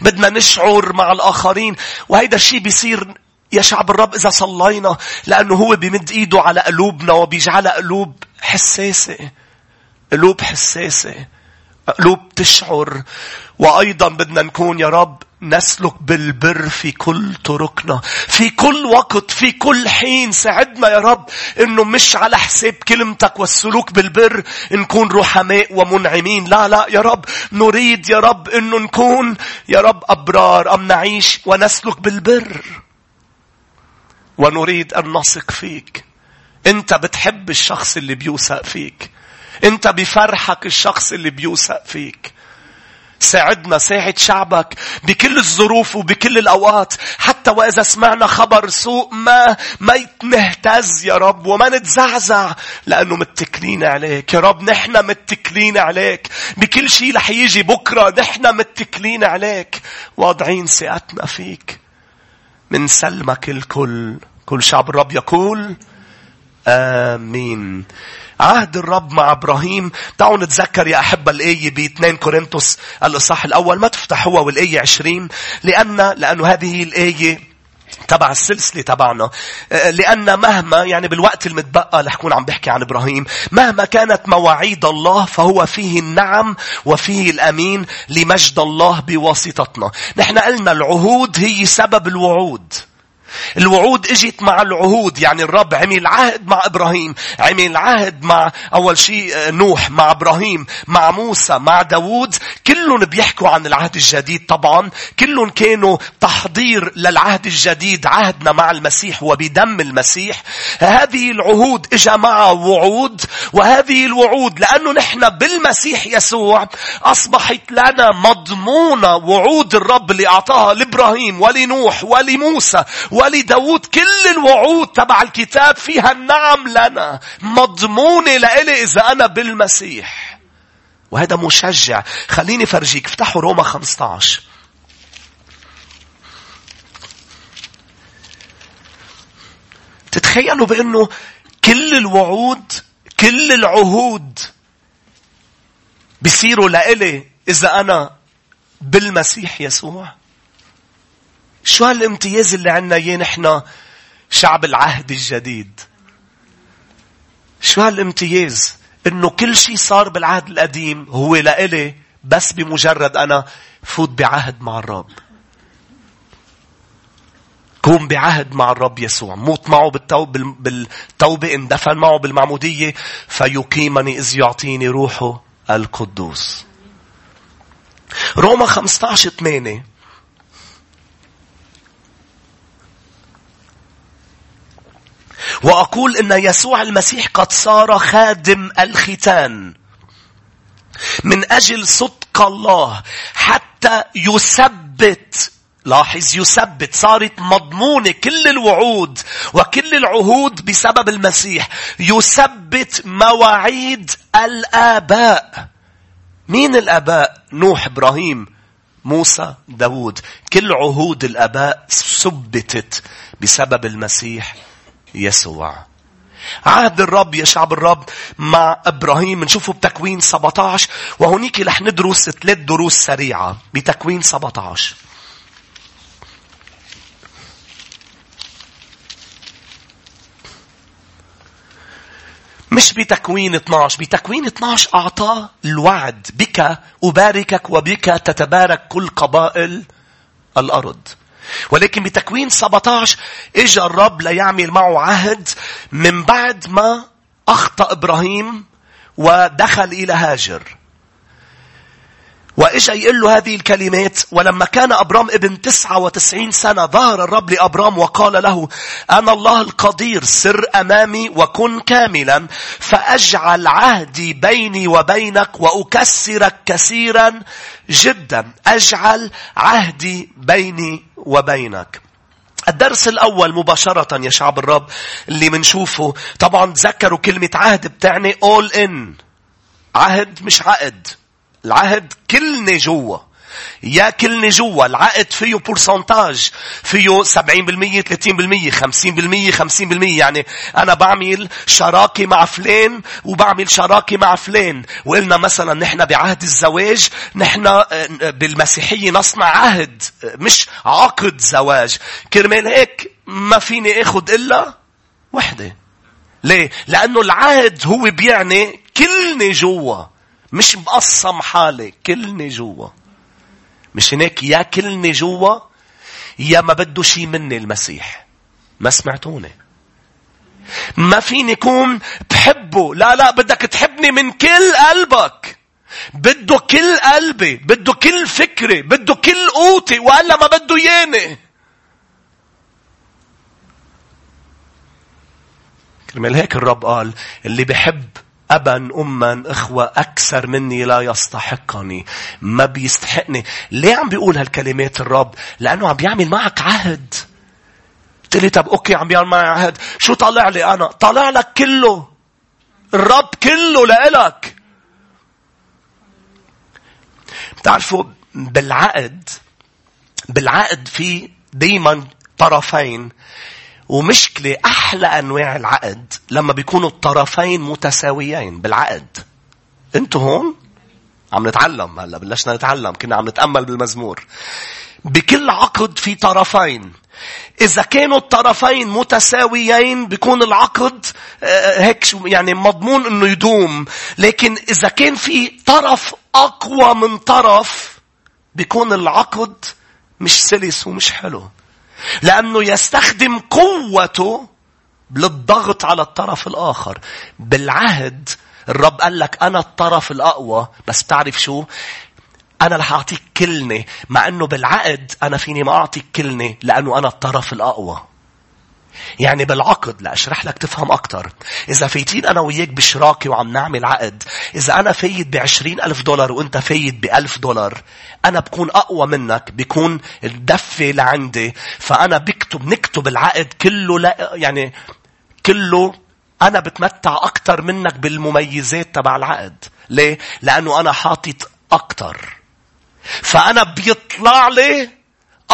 بدنا نشعر مع الآخرين وهيدا الشيء بيصير يا شعب الرب إذا صلينا لأنه هو بيمد إيده على قلوبنا وبيجعلها قلوب حساسة. قلوب حساسة. قلوب تشعر. وأيضا بدنا نكون يا رب نسلك بالبر في كل طرقنا في كل وقت في كل حين. ساعدنا يا رب إنه مش على حساب كلمتك والسلوك بالبر نكون رحماء ومنعمين. لا لا يا رب نريد يا رب إنه نكون يا رب أبرار أم نعيش ونسلك بالبر. ونريد أن نثق فيك. أنت بتحب الشخص اللي بيوثق فيك. أنت بفرحك الشخص اللي بيوثق فيك. ساعدنا ساعد شعبك بكل الظروف وبكل الأوقات. حتى وإذا سمعنا خبر سوء ما ما نهتز يا رب وما نتزعزع لأنه متكلين عليك. يا رب نحن متكلين عليك. بكل شيء رح يجي بكرة نحن متكلين عليك. واضعين ثقتنا فيك. من سلمك الكل. كل شعب الرب يقول آمين. عهد الرب مع إبراهيم. تعالوا نتذكر يا أحبة الآية ب 2 كورنثوس الإصحاح الأول. ما تفتحوها والآية 20 لأن لأنه هذه الآية تبع السلسلة تبعنا. لأن مهما يعني بالوقت المتبقى رح كون عم بحكي عن إبراهيم. مهما كانت مواعيد الله فهو فيه النعم وفيه الأمين لمجد الله بواسطتنا. نحن قلنا العهود هي سبب الوعود. الوعود اجت مع العهود يعني الرب عمل عهد مع إبراهيم عمل عهد مع أول شيء آه، نوح مع إبراهيم مع موسى مع داوود. كلهم بيحكوا عن العهد الجديد طبعا. كلهم كانوا تحضير للعهد الجديد عهدنا مع المسيح وبدم المسيح. هذه العهود إجا معها وعود وهذه الوعود لأنه نحن بالمسيح يسوع أصبحت لنا مضمونة وعود الرب اللي أعطاها لإبراهيم ولنوح ولموسى ولداود كل الوعود تبع الكتاب فيها النعم لنا مضمونة لإلي إذا أنا بالمسيح. وهذا مشجع. خليني فرجيك افتحوا روما 15 تتخيلوا بأنه كل الوعود كل العهود بيصيروا لإلي إذا أنا بالمسيح يسوع؟ شو هالامتياز اللي عنا إياه نحن شعب العهد الجديد؟ شو هالامتياز إنه كل شيء صار بالعهد القديم هو لإلي بس بمجرد أنا فوت بعهد مع الرب. كون بعهد مع الرب يسوع. موت معه بالتوبة, بالتوبة اندفن معه بالمعمودية فيقيمني إذ يعطيني روحه القدوس. روما 15 8 وأقول إن يسوع المسيح قد صار خادم الختان. من أجل صدق الله حتى يثبت لاحظ يثبت صارت مضمونة كل الوعود وكل العهود بسبب المسيح. يثبت مواعيد الآباء. مين الآباء؟ نوح إبراهيم موسى داود كل عهود الآباء ثبتت بسبب المسيح. يسوع. عهد الرب يا شعب الرب مع إبراهيم نشوفه بتكوين 17 وهونيك رح ندرس ثلاث دروس سريعة بتكوين 17 مش بتكوين 12 بتكوين 12 أعطى الوعد بك أباركك وبك تتبارك كل قبائل الأرض. ولكن بتكوين 17 اجى الرب ليعمل معه عهد من بعد ما أخطأ إبراهيم ودخل إلى هاجر. وإجا يقول له هذه الكلمات؟ ولما كان أبرام ابن تسعة وتسعين سنة ظهر الرب لأبرام وقال له أنا الله القدير سر أمامي وكن كاملا فأجعل عهدي بيني وبينك وأكسرك كثيرا جدا. أجعل عهدي بيني وبينك. الدرس الأول مباشرة يا شعب الرب اللي منشوفه طبعا تذكروا كلمة عهد بتعني all in. عهد مش عقد. العهد كلني جوا. يا كلني جوا العقد فيه بورسنتاج فيه 70% 30% 50% 50% يعني أنا بعمل شراكة مع فلان وبعمل شراكة مع فلان. وقلنا مثلا نحن بعهد الزواج نحن آه، بالمسيحية نصنع عهد مش عقد زواج. كرمال هيك ما فيني آخد إلا وحدة. ليه؟ لأنه العهد هو بيعني كلني جوا. مش مقسم حالي كلني جوا. مش هناك يا كلني جوا يا ما بده شي مني المسيح. ما سمعتوني. ما فيني كون بحبه. لا لا بدك تحبني من كل قلبك. بده كل قلبي بده كل فكري بده كل قوتي وإلا ما بده ياني. كرمال هيك الرب قال اللي بحب أبا أما إخوة أكثر مني لا يستحقني ما بيستحقني. ليه عم بيقول هالكلمات الرب؟ لأنه عم بيعمل معك عهد. قلت لي طب أوكي عم بيعمل معي عهد. شو طالع لي أنا؟ طالع لك كله. الرب كله لإلك. بتعرفوا بالعقد بالعقد في دايما طرفين. ومشكلة أحلى أنواع العقد لما بيكونوا الطرفين متساويين بالعقد. أنتوا هون عم نتعلم هلا بلشنا نتعلم كنا عم نتأمل بالمزمور. بكل عقد في طرفين. إذا كانوا الطرفين متساويين بيكون العقد آه، هيك يعني مضمون إنه يدوم. لكن إذا كان في طرف أقوى من طرف بيكون العقد مش سلس ومش حلو. لأنه يستخدم قوته للضغط على الطرف الآخر. بالعهد الرب قال لك أنا الطرف الأقوى بس تعرف شو؟ أنا رح أعطيك كلمة مع أنه بالعقد أنا فيني ما أعطيك كلمة لأنه أنا الطرف الأقوى. يعني بالعقد لأشرح لك تفهم أكتر. إذا فايتين أنا وياك بشراكة وعم نعمل عقد. إذا أنا فايت بعشرين ألف دولار وأنت فايت بألف دولار. أنا بكون أقوى منك. بكون الدفة لعندي. فأنا بكتب نكتب العقد كله لا يعني كله أنا بتمتع أكتر منك بالمميزات تبع العقد. ليه؟ لأنه أنا حاطط أكتر. فأنا بيطلع لي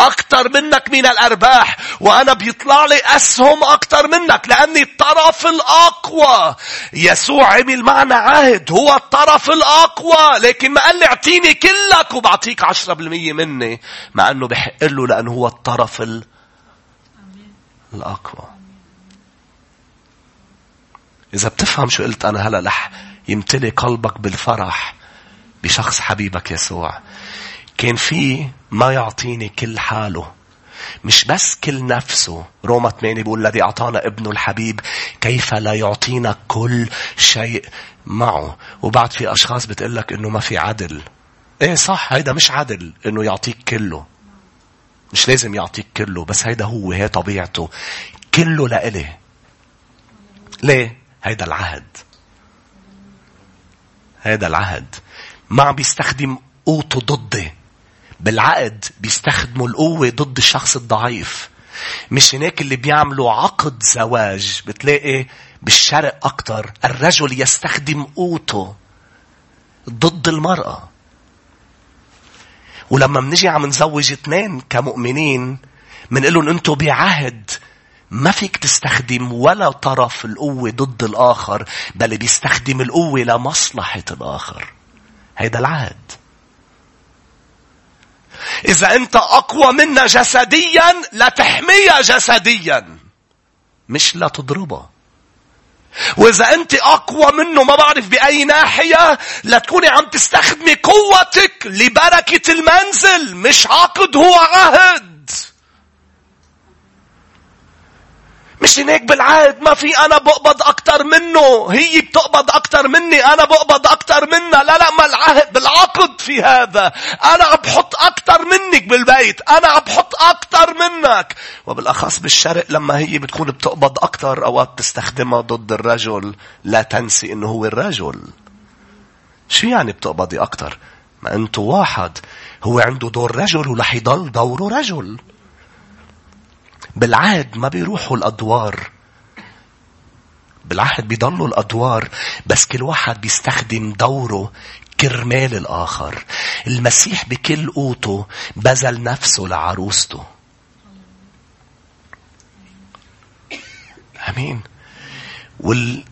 أكتر منك من الأرباح وأنا بيطلع لي أسهم أكتر منك لأني الطرف الأقوى. يسوع عمل معنا عهد هو الطرف الأقوى. لكن ما قال لي أعطيني كلك وبعطيك عشرة بالمية مني مع أنه بحق له لأنه هو الطرف الأقوى. إذا بتفهم شو قلت أنا هلا رح يمتلي قلبك بالفرح بشخص حبيبك يسوع. كان في ما يعطيني كل حاله. مش بس كل نفسه. روما 8 بيقول الذي أعطانا ابنه الحبيب كيف لا يعطينا كل شيء معه؟ وبعد في أشخاص بتقول لك إنه ما في عدل. إيه صح هيدا مش عدل إنه يعطيك كله. مش لازم يعطيك كله بس هيدا هو هي طبيعته. كله لإلي. ليه؟ هيدا العهد. هيدا العهد. ما عم بيستخدم قوته ضدي. بالعقد بيستخدموا القوة ضد الشخص الضعيف. مش هناك اللي بيعملوا عقد زواج بتلاقي بالشرق أكتر الرجل يستخدم قوته ضد المرأة. ولما منجي عم نزوج اثنين كمؤمنين منقول لهم أنتوا بعهد ما فيك تستخدم ولا طرف القوة ضد الآخر بل بيستخدم القوة لمصلحة الآخر. هيدا العهد. إذا أنت أقوى منا جسديا لا تحميها جسديا. مش لا تضربها وإذا أنت أقوى منه ما بعرف بأي ناحية لا تكوني عم تستخدمي قوتك لبركة المنزل. مش عقد هو عهد. مش هناك بالعهد ما في أنا بقبض أكتر منه. هي بتقبض أكتر مني أنا بقبض أكتر منها. لا لا ما العهد بالعقد في هذا. أنا عم بحط أكتر منك بالبيت أنا عم بحط أكتر منك. وبالأخص بالشرق لما هي بتكون بتقبض أكتر أوقات تستخدمها ضد الرجل. لا تنسي إنه هو الرجل. شو يعني بتقبضي أكتر؟ ما أنتوا واحد. هو عنده دور رجل ورح يضل دوره رجل. بالعهد ما بيروحوا الأدوار. بالعهد بيضلوا الأدوار بس كل واحد بيستخدم دوره كرمال الآخر. المسيح بكل قوته بذل نفسه لعروسته. أمين.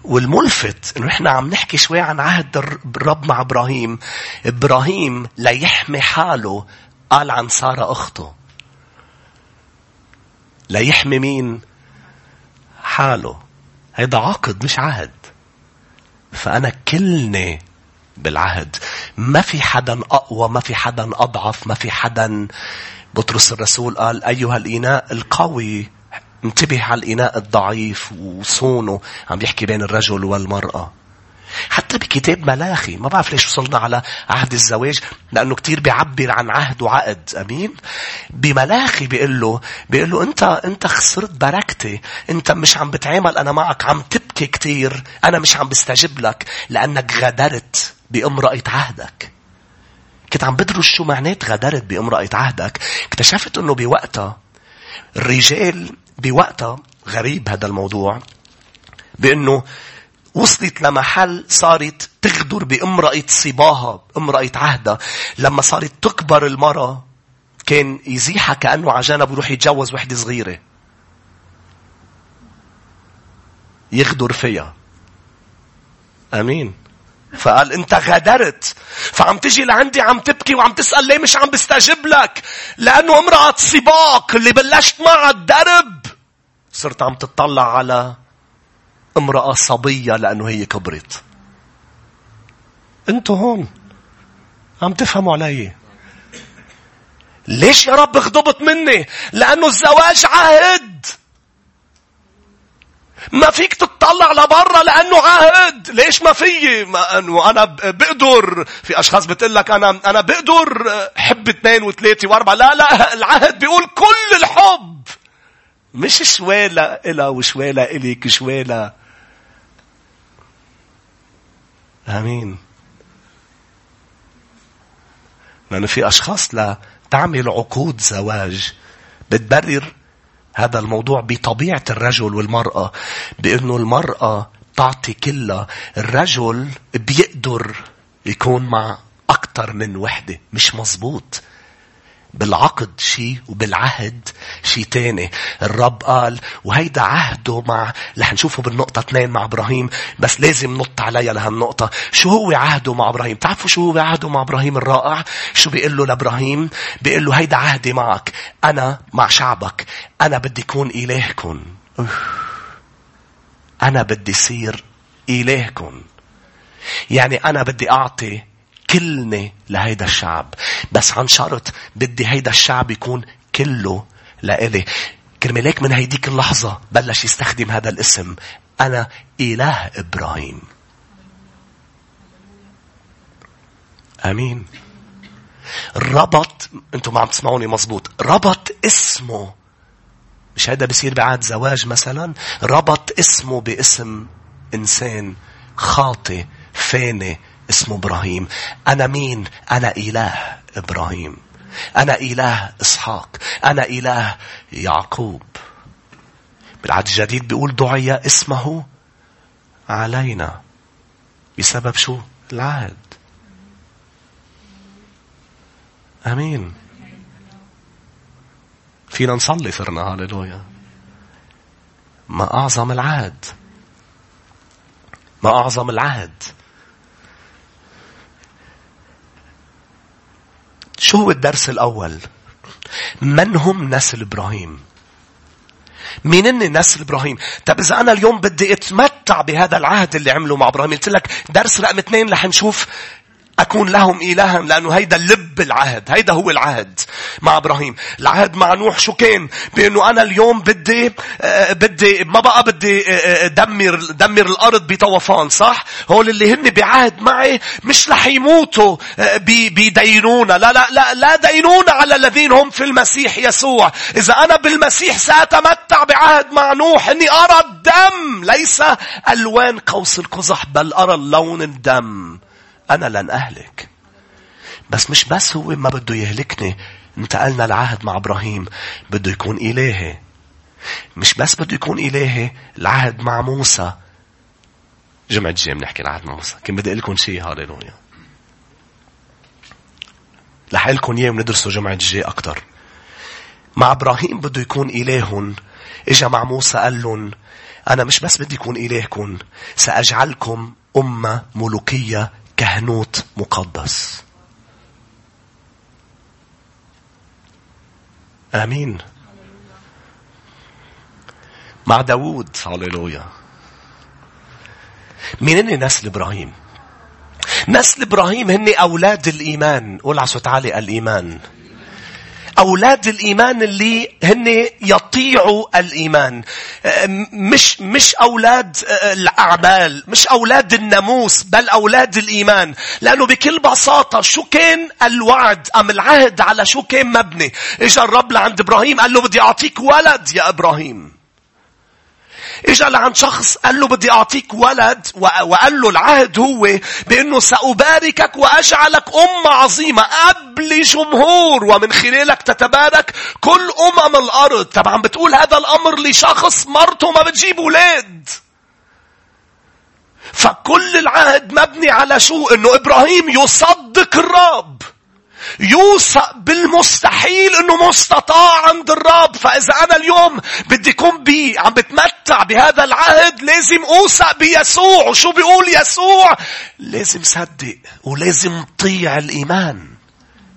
والملفت إنه إحنا عم نحكي شوي عن عهد الرب مع إبراهيم. إبراهيم ليحمي حاله قال عن سارة أخته. ليحمي مين؟ حاله. هيدا عقد مش عهد. فأنا كلني بالعهد. ما في حدا أقوى ما في حدا أضعف ما في حدا بطرس الرسول قال أيها الإناء القوي. انتبه على الإناء الضعيف وصونه. عم بيحكي بين الرجل والمرأة. حتى بكتاب ملاخي. ما بعرف ليش وصلنا على عهد الزواج لأنه كتير بيعبر عن عهد وعقد. أمين؟ بملاخي بيقول له بيقول له أنت أنت خسرت بركتي. أنت مش عم بتعامل أنا معك عم تبكي كتير. أنا مش عم بستجب لك لأنك غدرت بامرأة عهدك. كنت عم بدرس شو معنات غدرت بامرأة عهدك. اكتشفت أنه بوقتها الرجال بوقتها غريب هذا الموضوع. بأنه وصلت لمحل صارت تغدر بامرأة صباها امرأة عهدها لما صارت تكبر المرأة كان يزيحها كأنه عجانب ويروح يتجوز وحدة صغيرة. يغدر فيها. آمين. فقال أنت غدرت. فعم تجي لعندي عم تبكي وعم تسأل ليه مش عم بستجب لك؟ لأنه امرأة سباق اللي بلشت معها الدرب صرت عم تطلع على امرأة صبية لأنه هي كبرت. أنتوا هون. عم تفهموا علي. ليش يا رب غضبت مني؟ لأنه الزواج عهد. ما فيك تطلع لبرا لأنه عهد. ليش ما في؟ ما أنه أنا بقدر. في أشخاص بتقول لك أنا أنا بقدر. حب اثنين وثلاثة وأربعة. لا لا العهد بيقول كل الحب. مش شوالة إلها وشوالة إليك شوالة آمين. لأنه في أشخاص لا تعمل عقود زواج بتبرر هذا الموضوع بطبيعة الرجل والمرأة بأنه المرأة تعطي كلها الرجل بيقدر يكون مع أكثر من وحدة مش مزبوط بالعقد شيء وبالعهد شيء تاني. الرب قال وهيدا عهده مع رح نشوفه بالنقطة اثنين مع إبراهيم بس لازم نط عليها لهالنقطة. شو هو عهده مع إبراهيم؟ تعرفوا شو هو عهده مع إبراهيم الرائع؟ شو بيقول له لإبراهيم؟ بيقول له هيدا عهدي معك. أنا مع شعبك. أنا بدي كون إلهكم. أنا بدي صير إلهكم. يعني أنا بدي أعطي كلمة لهيدا الشعب. بس عن شرط بدي هيدا الشعب يكون كله لإلي. كرمال هيك من هيديك اللحظة بلش يستخدم هذا الاسم. أنا إله إبراهيم. أمين. ربط أنتم ما عم تسمعوني مزبوط. ربط اسمه. مش هيدا بصير بعد زواج مثلا؟ ربط اسمه باسم إنسان خاطئ فاني اسمه إبراهيم. أنا مين؟ أنا إله. إبراهيم. أنا إله إسحاق. أنا إله يعقوب. بالعهد الجديد بيقول دعي اسمه علينا. بسبب شو؟ العهد. آمين. فينا نصلي صرنا. هاليلويا ما أعظم العهد. ما أعظم العهد. شو هو الدرس الأول؟ من هم نسل إبراهيم؟ مين إني نسل إبراهيم؟ طب إذا أنا اليوم بدي أتمتع بهذا العهد اللي عمله مع إبراهيم قلت لك درس رقم اثنين رح نشوف أكون لهم إلها لأنه هيدا لب العهد هيدا هو العهد مع إبراهيم. العهد مع نوح شو كان؟ بأنه أنا اليوم بدي آه بدي ما بقى بدي آه دمر دمر الأرض بطوفان صح؟ هول اللي هن بعهد معي مش رح يموتوا آه بدينونة لا لا لا لا دينونة على الذين هم في المسيح يسوع. إذا أنا بالمسيح سأتمتع بعهد مع نوح إني أرى الدم. ليس ألوان قوس القزح بل أرى اللون الدم. أنا لن أهلك. بس مش بس هو ما بده يهلكني. انتقلنا العهد مع إبراهيم. بده يكون إلهي. مش بس بده يكون إلهي العهد مع موسى. جمعة الجاي بنحكي العهد مع موسى. كان بدي أقول لكم شيء هاليلويا. رح لكم إياه وندرسه جمعة الجاي أكثر مع إبراهيم بده يكون إلههم. إجا مع موسى قال لهم أنا مش بس بدي يكون إلهكم سأجعلكم أمة ملوكية كهنوت مقدس. آمين. مع داوود. هاليلويا مين هن نسل إبراهيم؟ نسل إبراهيم هن أولاد الإيمان. قول على صوت عالي الإيمان. أولاد الإيمان اللي هن يطيعوا الإيمان. مش مش أولاد الأعمال مش أولاد الناموس بل أولاد الإيمان. لأنه بكل بساطة شو كان الوعد أم العهد على شو كان مبني؟ إجا الرب لعند إبراهيم قال له بدي أعطيك ولد يا إبراهيم. اجى لعند شخص قال له بدي اعطيك ولد وقال له العهد هو بانه سأباركك وأجعلك أمة عظيمة قبل جمهور ومن خلالك تتبارك كل أمم الأرض. طبعا بتقول هذا الأمر لشخص مرته ما بتجيب أولاد. فكل العهد مبني على شو؟ إنه إبراهيم يصدق الرب. يوثق بالمستحيل إنه مستطاع عند الرب. فإذا أنا اليوم بدي أكون بي عم بتمتع بهذا العهد لازم أوثق بيسوع. وشو بيقول يسوع؟ لازم صدق ولازم طيع الإيمان.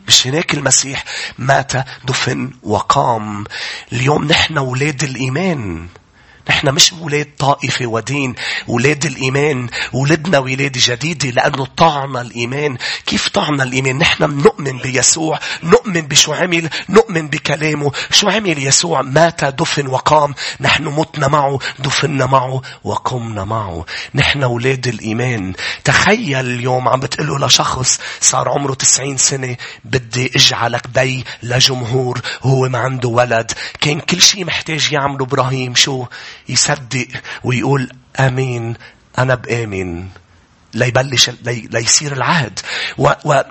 مش هناك المسيح مات دفن وقام. اليوم نحن ولاد الإيمان. نحن مش ولاد طائفة ودين ولاد الإيمان ولدنا ولادة جديدة لأنه طعنا الإيمان. كيف طعنا الإيمان؟ نحن نؤمن بيسوع نؤمن بشو عمل نؤمن بكلامه. شو عمل يسوع مات دفن وقام. نحن متنا معه دفنا معه وقمنا معه. نحن ولاد الإيمان. تخيل اليوم عم بتقله لشخص صار عمره 90 سنة بدي اجعلك بي لجمهور. هو ما عنده ولد. كان كل شيء محتاج يعمله إبراهيم. شو؟ يصدق ويقول آمين أنا بآمن. ليبلش لي ليصير العهد. و, و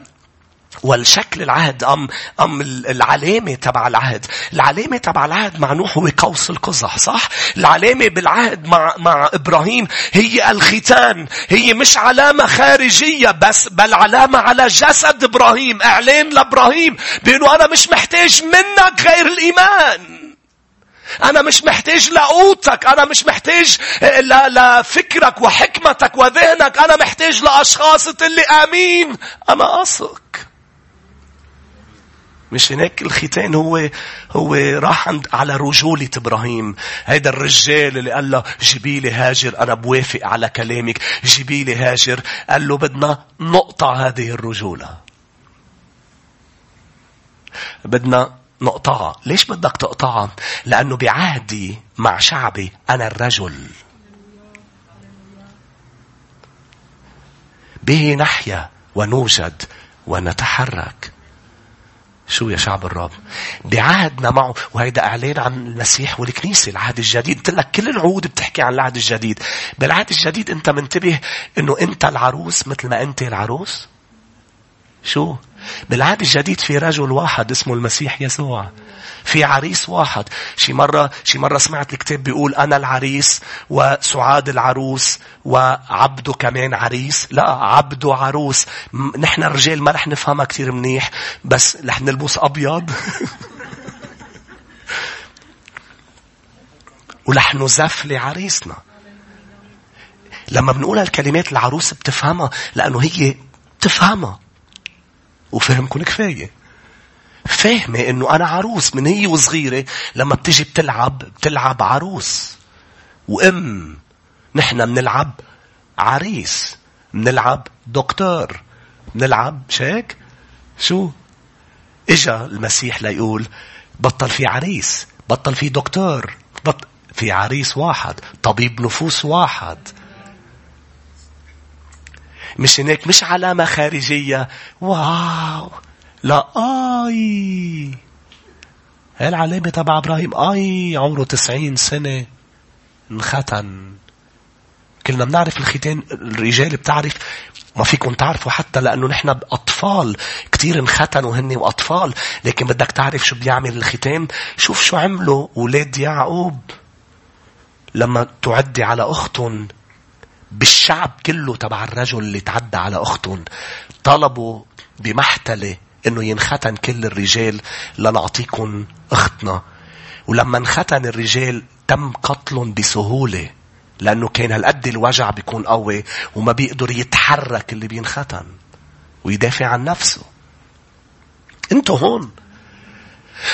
والشكل العهد أم, أم العلامة تبع العهد. العلامة تبع العهد مع نوح هو قوس القزح صح؟ العلامة بالعهد مع, مع إبراهيم هي الختان. هي مش علامة خارجية بس بل علامة على جسد إبراهيم إعلان لإبراهيم بأنه أنا مش محتاج منك غير الإيمان. أنا مش محتاج لقوتك أنا مش محتاج لفكرك وحكمتك وذهنك أنا محتاج لأشخاص اللي آمين. أنا أثق مش هناك الختان هو هو راح عند على رجولة إبراهيم. هيدا الرجال اللي قال له جيبي لي هاجر أنا بوافق على كلامك. جيبي لي هاجر قال له بدنا نقطع هذه الرجولة. بدنا نقطعها ليش بدك تقطعها؟ لأنه بعهدي مع شعبي أنا الرجل. به نحيا ونوجد ونتحرك. شو يا شعب الرب؟ بعهدنا معه. وهيدا إعلان عن المسيح والكنيسة العهد الجديد. قلت لك كل العهود بتحكي عن العهد الجديد. بالعهد الجديد أنت منتبه إنه أنت العروس مثل ما أنت العروس. شو؟ بالعهد الجديد في رجل واحد اسمه المسيح يسوع. في عريس واحد. شي مرة شي مرة سمعت الكتاب بيقول أنا العريس وسعاد العروس وعبده كمان عريس. لا عبده عروس. نحن الرجال ما رح نفهمها كتير منيح بس رح نلبس أبيض. ورح نزف لعريسنا. لما بنقول الكلمات العروس بتفهمها لأنه هي بتفهمها. وفهمكم كفاية. فاهمة إنه أنا عروس من هي وصغيرة لما بتجي بتلعب بتلعب عروس. وأم نحن بنلعب عريس بنلعب دكتور بنلعب شيك شو؟ إجا المسيح ليقول بطل في عريس بطل في دكتور بطل في عريس واحد طبيب نفوس واحد. مش هناك مش علامة خارجية. واو! لا آي! هاي العلامة تبع إبراهيم؟ آي! عمره تسعين سنة. انختن. كلنا بنعرف الختان الرجال بتعرف ما فيكم تعرفوا حتى لأنه نحن أطفال كتير انختنوا هن وأطفال. لكن بدك تعرف شو بيعمل الختان؟ شوف شو عملوا ولاد يعقوب. لما تعدي على أختهم بالشعب كله تبع الرجل اللي تعدى على أختهم طلبوا بمحتلة إنه ينختن كل الرجال لنعطيكم أختنا. ولما انختن الرجال تم قتلهم بسهولة لأنه كان هالقد الوجع بيكون قوي وما بيقدر يتحرك اللي بينختن ويدافع عن نفسه. أنتوا هون.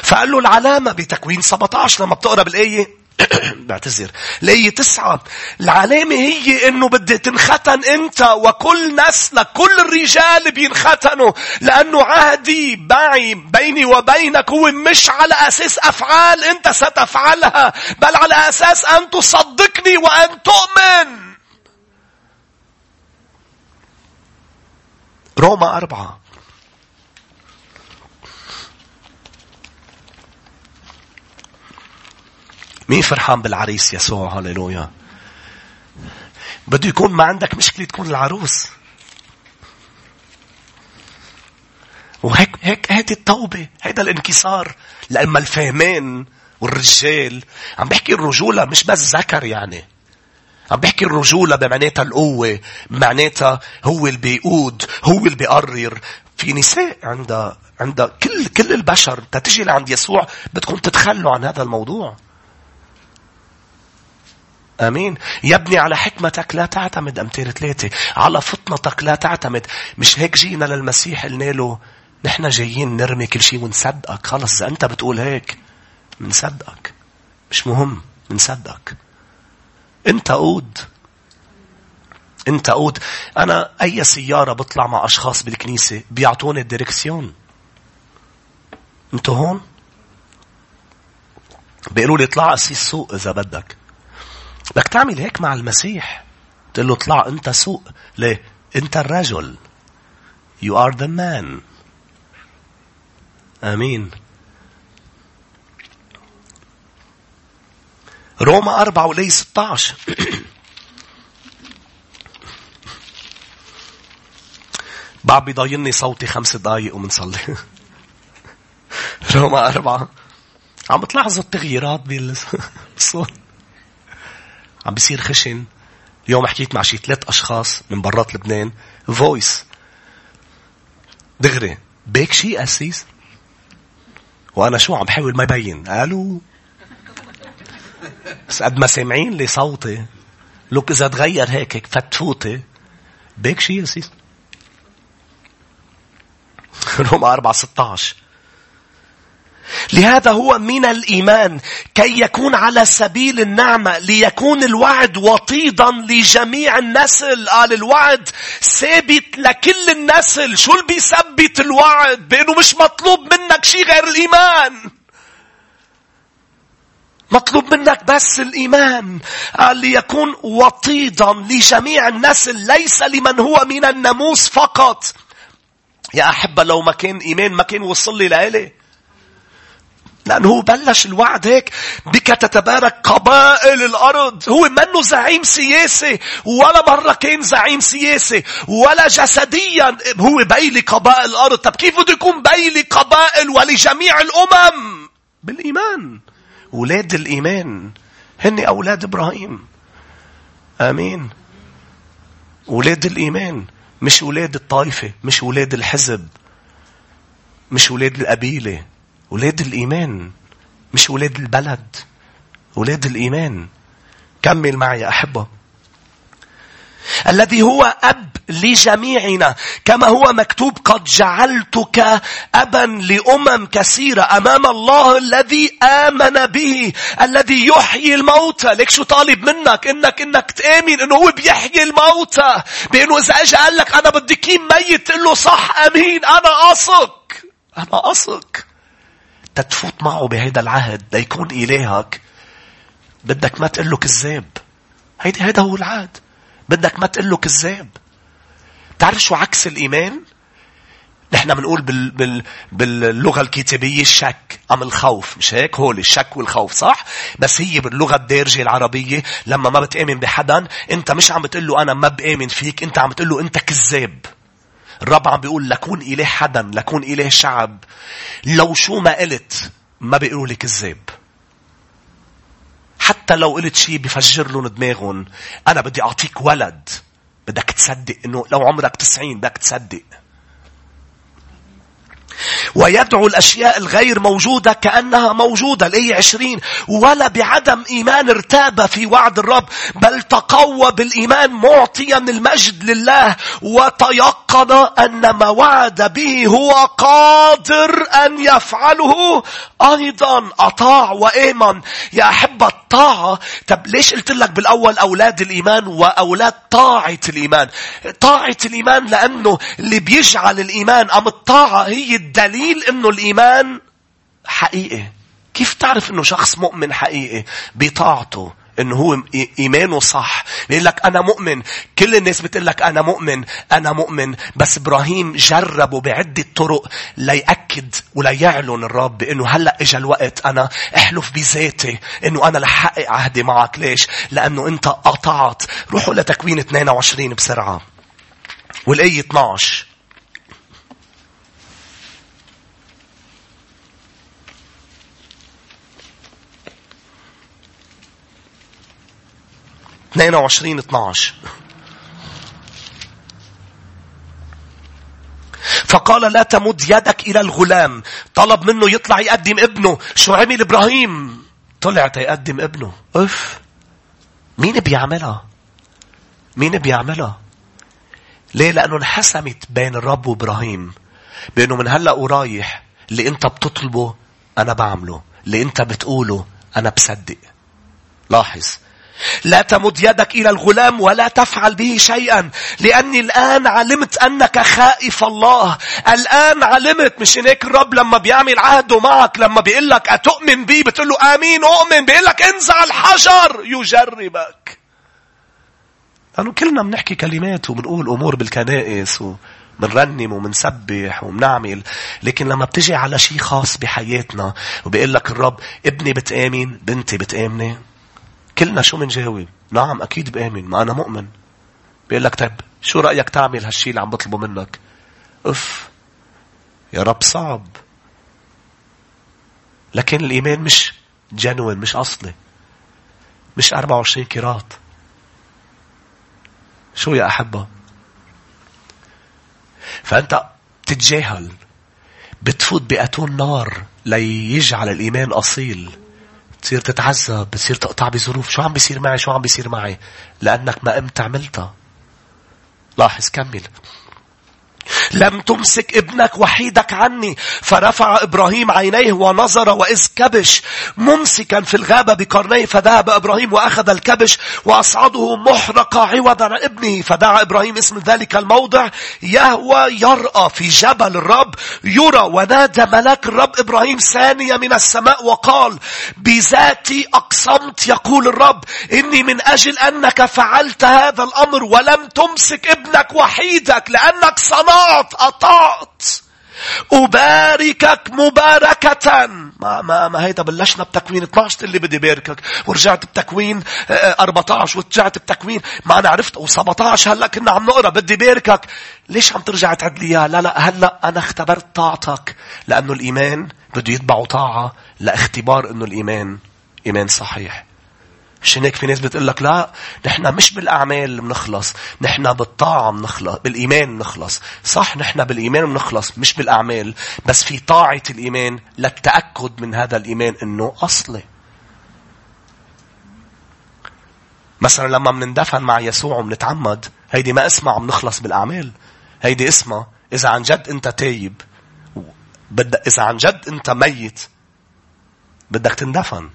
فقال له العلامة بتكوين 17 لما بتقرأ بالآية بعتذر. لي تسعة. العلامة هي إنه بدي تنختن أنت وكل نسلك كل الرجال بينختنوا. لأنه عهدي بعي بيني وبينك هو مش على أساس أفعال أنت ستفعلها بل على أساس أن تصدقني وأن تؤمن. روما أربعة. مين فرحان بالعريس يسوع هاليلويا بده يكون ما عندك مشكلة تكون العروس. وهيك هيك هيدي التوبة هيدا الانكسار. لأما الفهمان والرجال. عم بحكي الرجولة مش بس ذكر يعني. عم بحكي الرجولة بمعناتها القوة بمعناتها هو اللي بيقود هو اللي بيقرر. في نساء عندها عندها كل كل البشر تتجي لعند يسوع بدكم تتخلوا عن هذا الموضوع. آمين. يبني على حكمتك لا تعتمد امثال ثلاثة على فطنتك لا تعتمد. مش هيك جينا للمسيح قلنا له نحن جايين نرمي كل شيء ونصدقك. خلص اذا أنت بتقول هيك. بنصدقك مش مهم. بنصدقك أنت قود. أنت قود. أنا أي سيارة بطلع مع أشخاص بالكنيسة بيعطوني الديركسيون. انتو هون؟ بيقولوا لي اطلع قسيس سوق إذا بدك. بدك تعمل هيك مع المسيح. تقول له اطلع انت سوق ليه؟ انت الرجل. You are the man. آمين. روما أربعة ولي 16 بعد بيضايلني صوتي خمس دقايق ومنصلي روما أربعة. عم تلاحظوا التغييرات بالصوت عم بيصير خشن. اليوم حكيت مع شي ثلاث أشخاص من برات لبنان voice دغري بيك شي قسيس؟ وأنا شو عم بحاول ما يبين. قالوا بس قد ما سامعين لي صوتي. look إذا تغير هيك فتفوتي. بيك شي قسيس؟ روما 4 16 لهذا هو من الإيمان كي يكون على سبيل النعمة ليكون الوعد وطيدا لجميع النسل. قال الوعد ثابت لكل النسل. شو اللي بيثبت الوعد؟ بأنه مش مطلوب منك شيء غير الإيمان. مطلوب منك بس الإيمان. قال ليكون وطيدا لجميع النسل. ليس لمن هو من الناموس فقط. يا أحبة لو ما كان إيمان ما كان وصل لي لإلي. لأنه هو بلش الوعد هيك. بك تتبارك قبائل الأرض. هو منه زعيم سياسي. ولا مرة كان زعيم سياسي. ولا جسديا. هو بيلي قبائل الأرض. طب كيف بده يكون بيلي قبائل ولجميع الأمم؟ بالإيمان. أولاد الإيمان. هن أولاد إبراهيم. آمين. أولاد الإيمان. مش أولاد الطائفة. مش أولاد الحزب. مش أولاد القبيلة. ولاد الإيمان مش ولاد البلد ولاد الإيمان. كمل معي يا أحبة. الذي هو أب لجميعنا كما هو مكتوب قد جعلتك أبا لأمم كثيرة أمام الله الذي آمن به الذي يحيي الموتى ليك شو طالب منك؟ إنك إنك تآمن إنه هو بيحيي الموتى بإنه إذا أجى قال لك أنا بدي كيم ميت تقول له صح أمين أنا أثق. أنا أثق. تتفوت معه بهذا العهد ليكون إلهك. بدك ما تقول له كذاب هيدي هذا هو العهد. بدك ما تقول له كذاب تعرف شو عكس الإيمان؟ نحن بنقول بال... بال... باللغة الكتابية الشك. أم الخوف؟ مش هيك؟ هول الشك والخوف صح؟ بس هي باللغة الدارجة العربية لما ما بتآمن بحدا أنت مش عم بتقول له أنا ما بآمن فيك أنت عم بتقول له أنت كذاب الرب عم بيقول لكون إله حدا لكون إله شعب. لو شو ما قلت ما بيقولوا لي كذاب حتى لو قلت شيء بفجر لهم دماغهم أنا بدي أعطيك ولد. بدك تصدق إنه لو عمرك تسعين بدك تصدق. ويدعو الأشياء الغير موجودة كأنها موجودة. الآية عشرين ولا بعدم إيمان ارتاب في وعد الرب بل تقوى بالإيمان معطيا المجد لله. وتيقن أن ما وعد به هو قادر أن يفعله. أيضا أطاع وآمن. يا أحب الطاعة طب ليش قلت لك بالأول أولاد الإيمان وأولاد طاعة الإيمان؟ طاعة الإيمان لأنه اللي بيجعل الإيمان أم الطاعة هي الدليل إنه الإيمان حقيقي. كيف تعرف إنه شخص مؤمن حقيقي بطاعته انه هو إيمانه صح. بيقول لك أنا مؤمن. كل الناس بتقول لك أنا مؤمن أنا مؤمن. بس إبراهيم جربه بعدة طرق ليأكد وليعلن الرب إنه هلأ اجى الوقت أنا أحلف بذاتي إنه أنا لحقق عهدي معك. ليش؟ لأنه أنت قطعت. روحوا لتكوين 22 بسرعة. والآية 12 22 12 فقال لا تمد يدك إلى الغلام. طلب منه يطلع يقدم ابنه. شو عمل إبراهيم؟ طلع تيقدم ابنه. اف مين بيعملها؟ مين بيعملها؟ ليه؟ لأنه انحسمت بين الرب وإبراهيم. بأنه من هلأ ورايح اللي أنت بتطلبه أنا بعمله. اللي أنت بتقوله أنا بصدق. لاحظ. لا تمد يدك إلى الغلام ولا تفعل به شيئا لأني الآن علمت أنك خائف الله. الآن علمت مش هيك الرب لما بيعمل عهده معك لما بيقول لك أتؤمن بي بتقول له آمين أؤمن بيقول لك انزع الحجر يجربك. لأنه كلنا بنحكي كلمات وبنقول أمور بالكنائس و... بنرنم ومنسبح وبنعمل لكن لما بتجي على شيء خاص بحياتنا وبيقول لك الرب ابني بتآمن بنتي بتآمني. كلنا شو منجاوب نعم أكيد بآمن ما أنا مؤمن. بيقول لك طيب شو رأيك تعمل هالشيء اللي عم بطلبه منك؟ أف يا رب صعب. لكن الإيمان مش جنون مش أصلي. مش 24 كيرات. شو يا أحبة؟ فأنت تتجاهل. بتفوت بأتون نار ليجعل الإيمان أصيل. بتصير تتعذب بتصير تقطع بظروف. شو عم بيصير معي؟ شو عم بيصير معي؟ لأنك ما قمت عملتها. لاحظ كمل. لم تمسك ابنك وحيدك عني. فرفع إبراهيم عينيه ونظر وإذ كبش ممسكا في الغابة بقرنيه فذهب إبراهيم وأخذ الكبش وأصعده محرقة عوضا عن ابنه. فدعا إبراهيم اسم ذلك الموضع يهوى يرأى في جبل الرب يرى ونادى ملاك الرب إبراهيم ثانية من السماء وقال بذاتي أقسمت يقول الرب إني من أجل أنك فعلت هذا الأمر ولم تمسك ابنك وحيدك لأنك صنعت أطعت أطعت أباركك مباركة. ما, ما, ما هيدا بلشنا بتكوين 12 اللي بدي باركك. ورجعت بتكوين 14 ورجعت بتكوين. ما أنا عرفت و17 هلا كنا عم نقرأ بدي باركك. ليش عم ترجع تعد لي لا لا هلا أنا اختبرت طاعتك. لأنه الإيمان بده يتبعه طاعة. لاختبار أنه الإيمان إيمان صحيح. عشان هيك في ناس بتقول لك لا نحن مش بالأعمال بنخلص نحن بالطاعة بنخلص بالإيمان بنخلص صح نحن بالإيمان بنخلص مش بالأعمال بس في طاعة الإيمان للتاكد من هذا الإيمان إنه أصلي. مثلا لما بنندفن مع يسوع وبنتعمد هيدي ما اسمها عم نخلص بالأعمال. هيدي اسمها إذا عن جد أنت تايب بدك إذا عن جد أنت ميت بدك تندفن.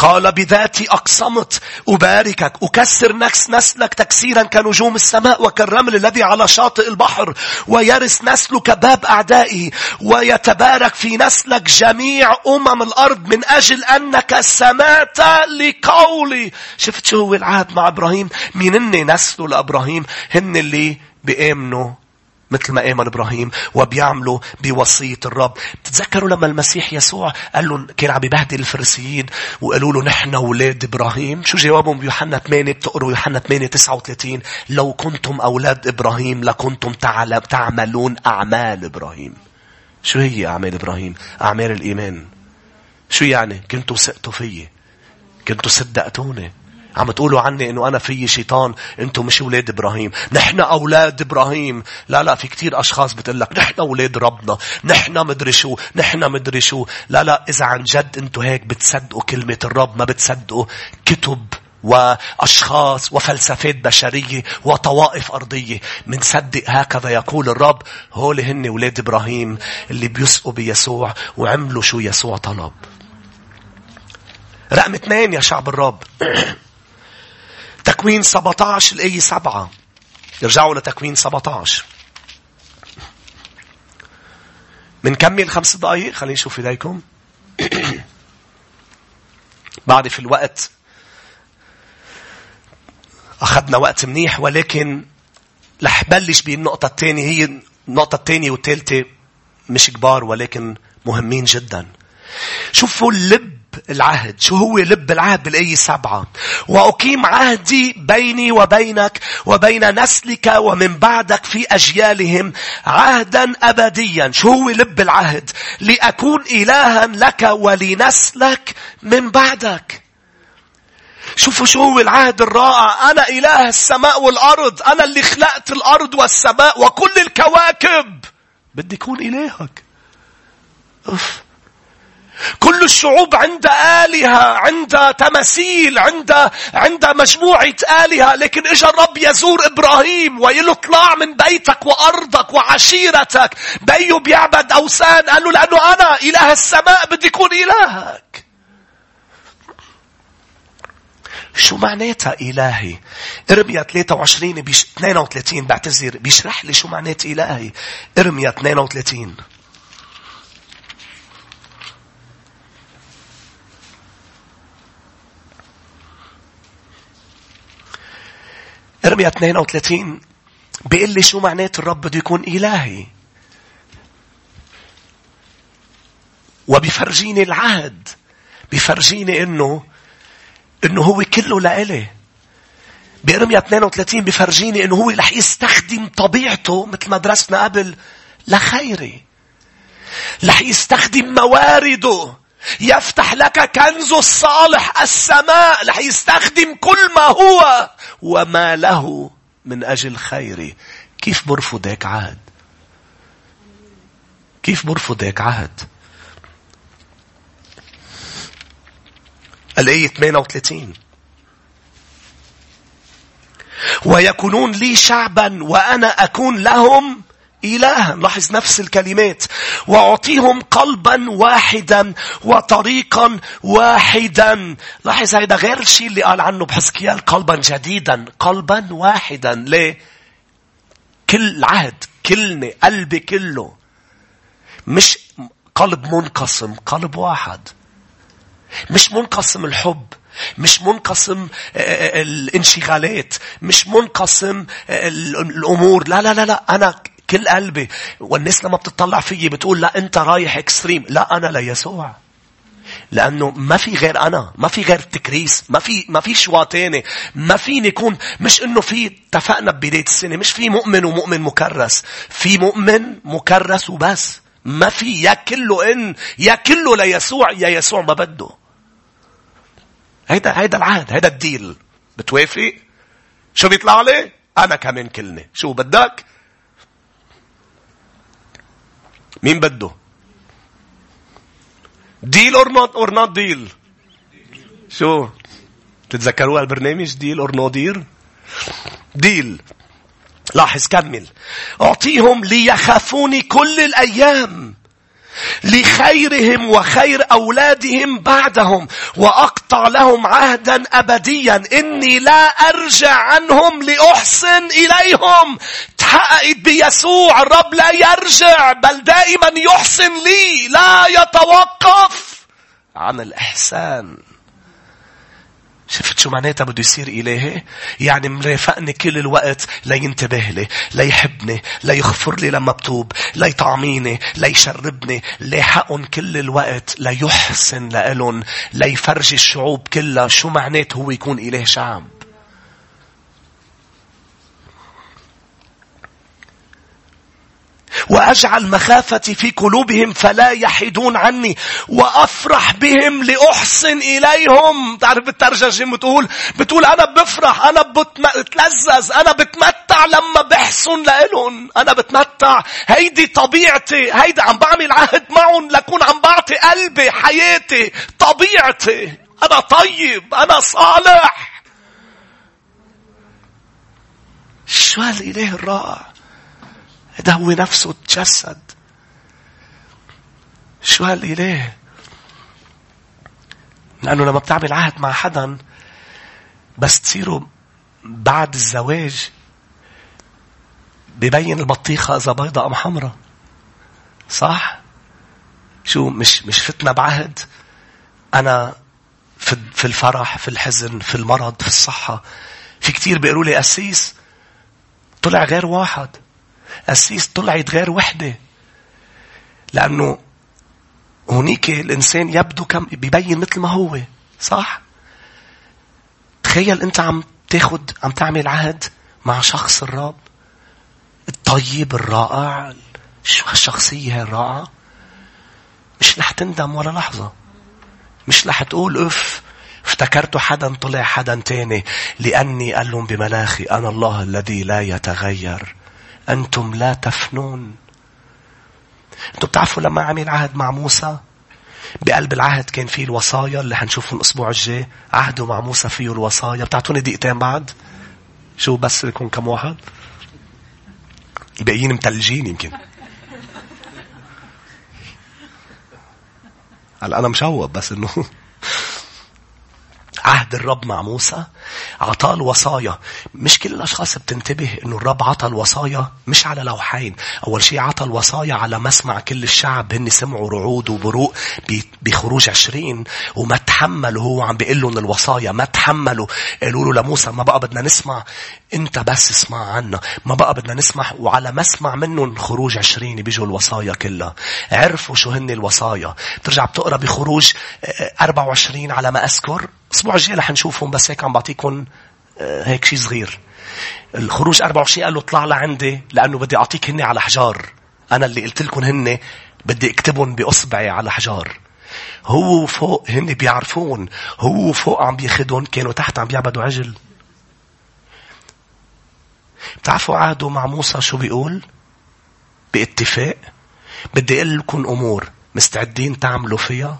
قال بذاتي أقسمت. أباركك أكسر نفس نسلك تكسيرا كنجوم السماء وكالرمل الذي على شاطئ البحر. ويرث نسلك باب أعدائه. ويتبارك في نسلك جميع أمم الأرض من أجل أنك سمعت لقولي. شفت شو هو العهد مع إبراهيم؟ مين هن نسله لإبراهيم؟ هن اللي بيآمنوا مثل ما آمن إبراهيم وبيعملوا بوصية الرب. تتذكروا لما المسيح يسوع قال لهم كان عم يبهدل الفريسيين وقالوا له نحن أولاد إبراهيم. شو جوابهم بيوحنا 8 بتقروا يوحنا 8 39 لو كنتم أولاد إبراهيم لكنتم تعملون أعمال إبراهيم. شو هي أعمال إبراهيم؟ أعمال الإيمان. شو يعني؟ كنتوا سقتوا فيي. كنتوا صدقتوني. عم تقولوا عني إنه أنا في شيطان أنتم مش أولاد إبراهيم. نحن أولاد إبراهيم. لا لا في كتير أشخاص بتقول لك نحن أولاد ربنا نحن مدري شو نحن مدري شو. لا لا إذا عن جد أنتم هيك بتصدقوا كلمة الرب ما بتصدقوا كتب وأشخاص وفلسفات بشرية وطوائف أرضية. منصدق هكذا يقول الرب هول هن ولاد إبراهيم اللي بيسقوا بيسوع وعملوا شو يسوع طلب. رقم اثنين يا شعب الرب. تكوين 17 الآية 7 يرجعوا لتكوين 17 منكمل خمس دقائق خلينا نشوف إيديكم. بعرف الوقت أخذنا وقت منيح ولكن رح بلش بالنقطة الثانية هي النقطة الثانية والثالثة مش كبار ولكن مهمين جدا. شوفوا اللب العهد. شو هو لب العهد بالآية سبعة وأقيم عهدي بيني وبينك وبين نسلك ومن بعدك في أجيالهم عهدا أبديا. شو هو لب العهد؟ لأكون إلها لك ولنسلك من بعدك. شوفوا شو هو العهد الرائع. أنا إله السماء والأرض. أنا اللي خلقت الأرض والسماء وكل الكواكب. بدي أكون إلهك. أوف. كل الشعوب عند آلهة عند تماثيل عند عند مجموعة آلهة. لكن إجا الرب يزور إبراهيم ويلو اطلع من بيتك وأرضك وعشيرتك. بيو بيعبد أوثان. قال له لأنه أنا إله السماء بدي أكون إلهك. شو معناتها إلهي؟ إرميا 23 بيش 32 بعتذر. بيشرح لي شو معنات إلهي. إرميا 32 إرميا 32 بيقول لي شو معنات الرب بده يكون إلهي. وبيفرجيني العهد. بيفرجيني إنه إنه هو كله لإلي. بإرميا 32 بفرجيني إنه هو رح يستخدم طبيعته مثل ما درسنا قبل لخيري. رح يستخدم موارده يفتح لك كنز الصالح السماء رح يستخدم كل ما هو. وما له من أجل خيري كيف برفض هيك عهد؟ كيف برفض هيك عهد؟ الآية 38 ويكونون لي شعبا وأنا أكون لهم إلها لاحظ نفس الكلمات. وأعطيهم قلبا واحدا وطريقا واحدا. لاحظ هذا غير الشيء اللي قال عنه بحسكيال قلبا جديدا قلبا واحدا. ليه؟ كل عهد كلمة قلبي كله. مش قلب منقسم قلب واحد. مش منقسم الحب مش منقسم آه، آه، الانشغالات مش منقسم آه، الأمور. لا لا لا لا. أنا كل قلبي. والناس لما بتطلع فيي بتقول لا أنت رايح اكستريم لا أنا ليسوع لأنه ما في غير أنا ما في غير تكريس ما في ما في شوا تاني ما فيني يكون مش إنه في اتفقنا ببداية السنة مش في مؤمن ومؤمن مكرس في مؤمن مكرس وبس. ما في يا كله إن يا كله ليسوع يا يسوع ما بده. هيدا هيدا العهد هيدا ال deal. بتوافق؟ شو بيطلع لي؟ أنا كمان كلمه شو بدك؟ مين بده؟ deal or not or not deal شو؟ تتذكروها البرنامج deal or no deal deal لاحظ كمل. أعطيهم ليخافوني كل الأيام. لخيرهم وخير أولادهم بعدهم وأقطع لهم عهدا أبديا. إني لا أرجع عنهم لأحسن إليهم. تحققت بيسوع الرب لا يرجع بل دائما يحسن لي لا يتوقف عن الإحسان. شو معناتها بده يصير إلهي؟ يعني مرافقني كل الوقت لينتبه لي، ليحبني، ليغفر لي لما بتوب، ليطعميني، ليشربني، ليحقن كل الوقت، ليحسن لإلن، ليفرجي الشعوب كلها شو معنات هو يكون إله شعب. وأجعل مخافتي في قلوبهم فلا يحيدون عني وأفرح بهم لأحسن إليهم. تعرف بالترجمة بتقول؟ بتقول أنا بفرح أنا بتلذذ أنا بتمتع لما بحسن لإلهم. أنا بتمتع. هيدي طبيعتي. هيدي عم بعمل عهد معهم لكون عم بعطي قلبي حياتي طبيعتي. أنا طيب أنا صالح. شو هالإله الرائع؟ ده هو نفسه تجسد شو هالإله لأنه لما بتعمل عهد مع حدا بس تصيروا بعد الزواج ببين البطيخة إذا بيضة أم حمراء صح؟ شو مش مش فتنا بعهد؟ أنا في في الفرح في الحزن في المرض في الصحة. في كتير بيقولوا لي أسيس طلع غير واحد. قسيس طلعت غير وحدة. لأنه هنيك الإنسان يبدو كم بيبين مثل ما هو. صح؟ تخيل أنت عم تاخد عم تعمل عهد مع شخص الرب الطيب الرائع شو هالشخصية الرائعة مش رح تندم ولا لحظة مش رح تقول اف افتكرت حدا طلع حدا تاني لأني قال لهم بملاخي أنا الله الذي لا يتغير أنتم لا تفنون. أنتم بتعرفوا لما عمل عهد مع موسى؟ بقلب العهد كان فيه الوصايا اللي حنشوفهم الأسبوع الجاي. عهده مع موسى فيه الوصايا. بتعطوني دقيقتين بعد؟ شو بس يكون كم واحد؟ الباقيين متلجين يمكن. هلا أنا مشوب بس إنه عهد الرب مع موسى عطاه الوصايا. مش كل الأشخاص بتنتبه أنه الرب عطى الوصايا مش على لوحين. أول شيء عطى الوصايا على مسمع كل الشعب. هن سمعوا رعود وبروق بخروج عشرين وما تحملوا. هو عم بيقول لهم الوصايا ما تحملوا. قالوا له لموسى ما بقى بدنا نسمع. انت بس اسمع عنا. ما بقى بدنا نسمع وعلى مسمع منهم خروج عشرين بيجوا الوصايا كلها. عرفوا شو هن الوصايا. بترجع بتقرأ بخروج 24 على ما أذكر. الأسبوع الجاي رح نشوفهم بس هيك عم بعطيكم آه، هيك شيء صغير. الخروج 24 قال له اطلع لعندي لأنه بدي أعطيك هن على حجار. أنا اللي قلت لكم هن بدي أكتبهم بأصبعي على حجار. هو فوق هن بيعرفون. هو فوق عم بياخدهم كانوا تحت عم بيعبدوا عجل. بتعرفوا عهده مع موسى شو بيقول؟ باتفاق. بدي أقول لكم أمور مستعدين تعملوا فيها.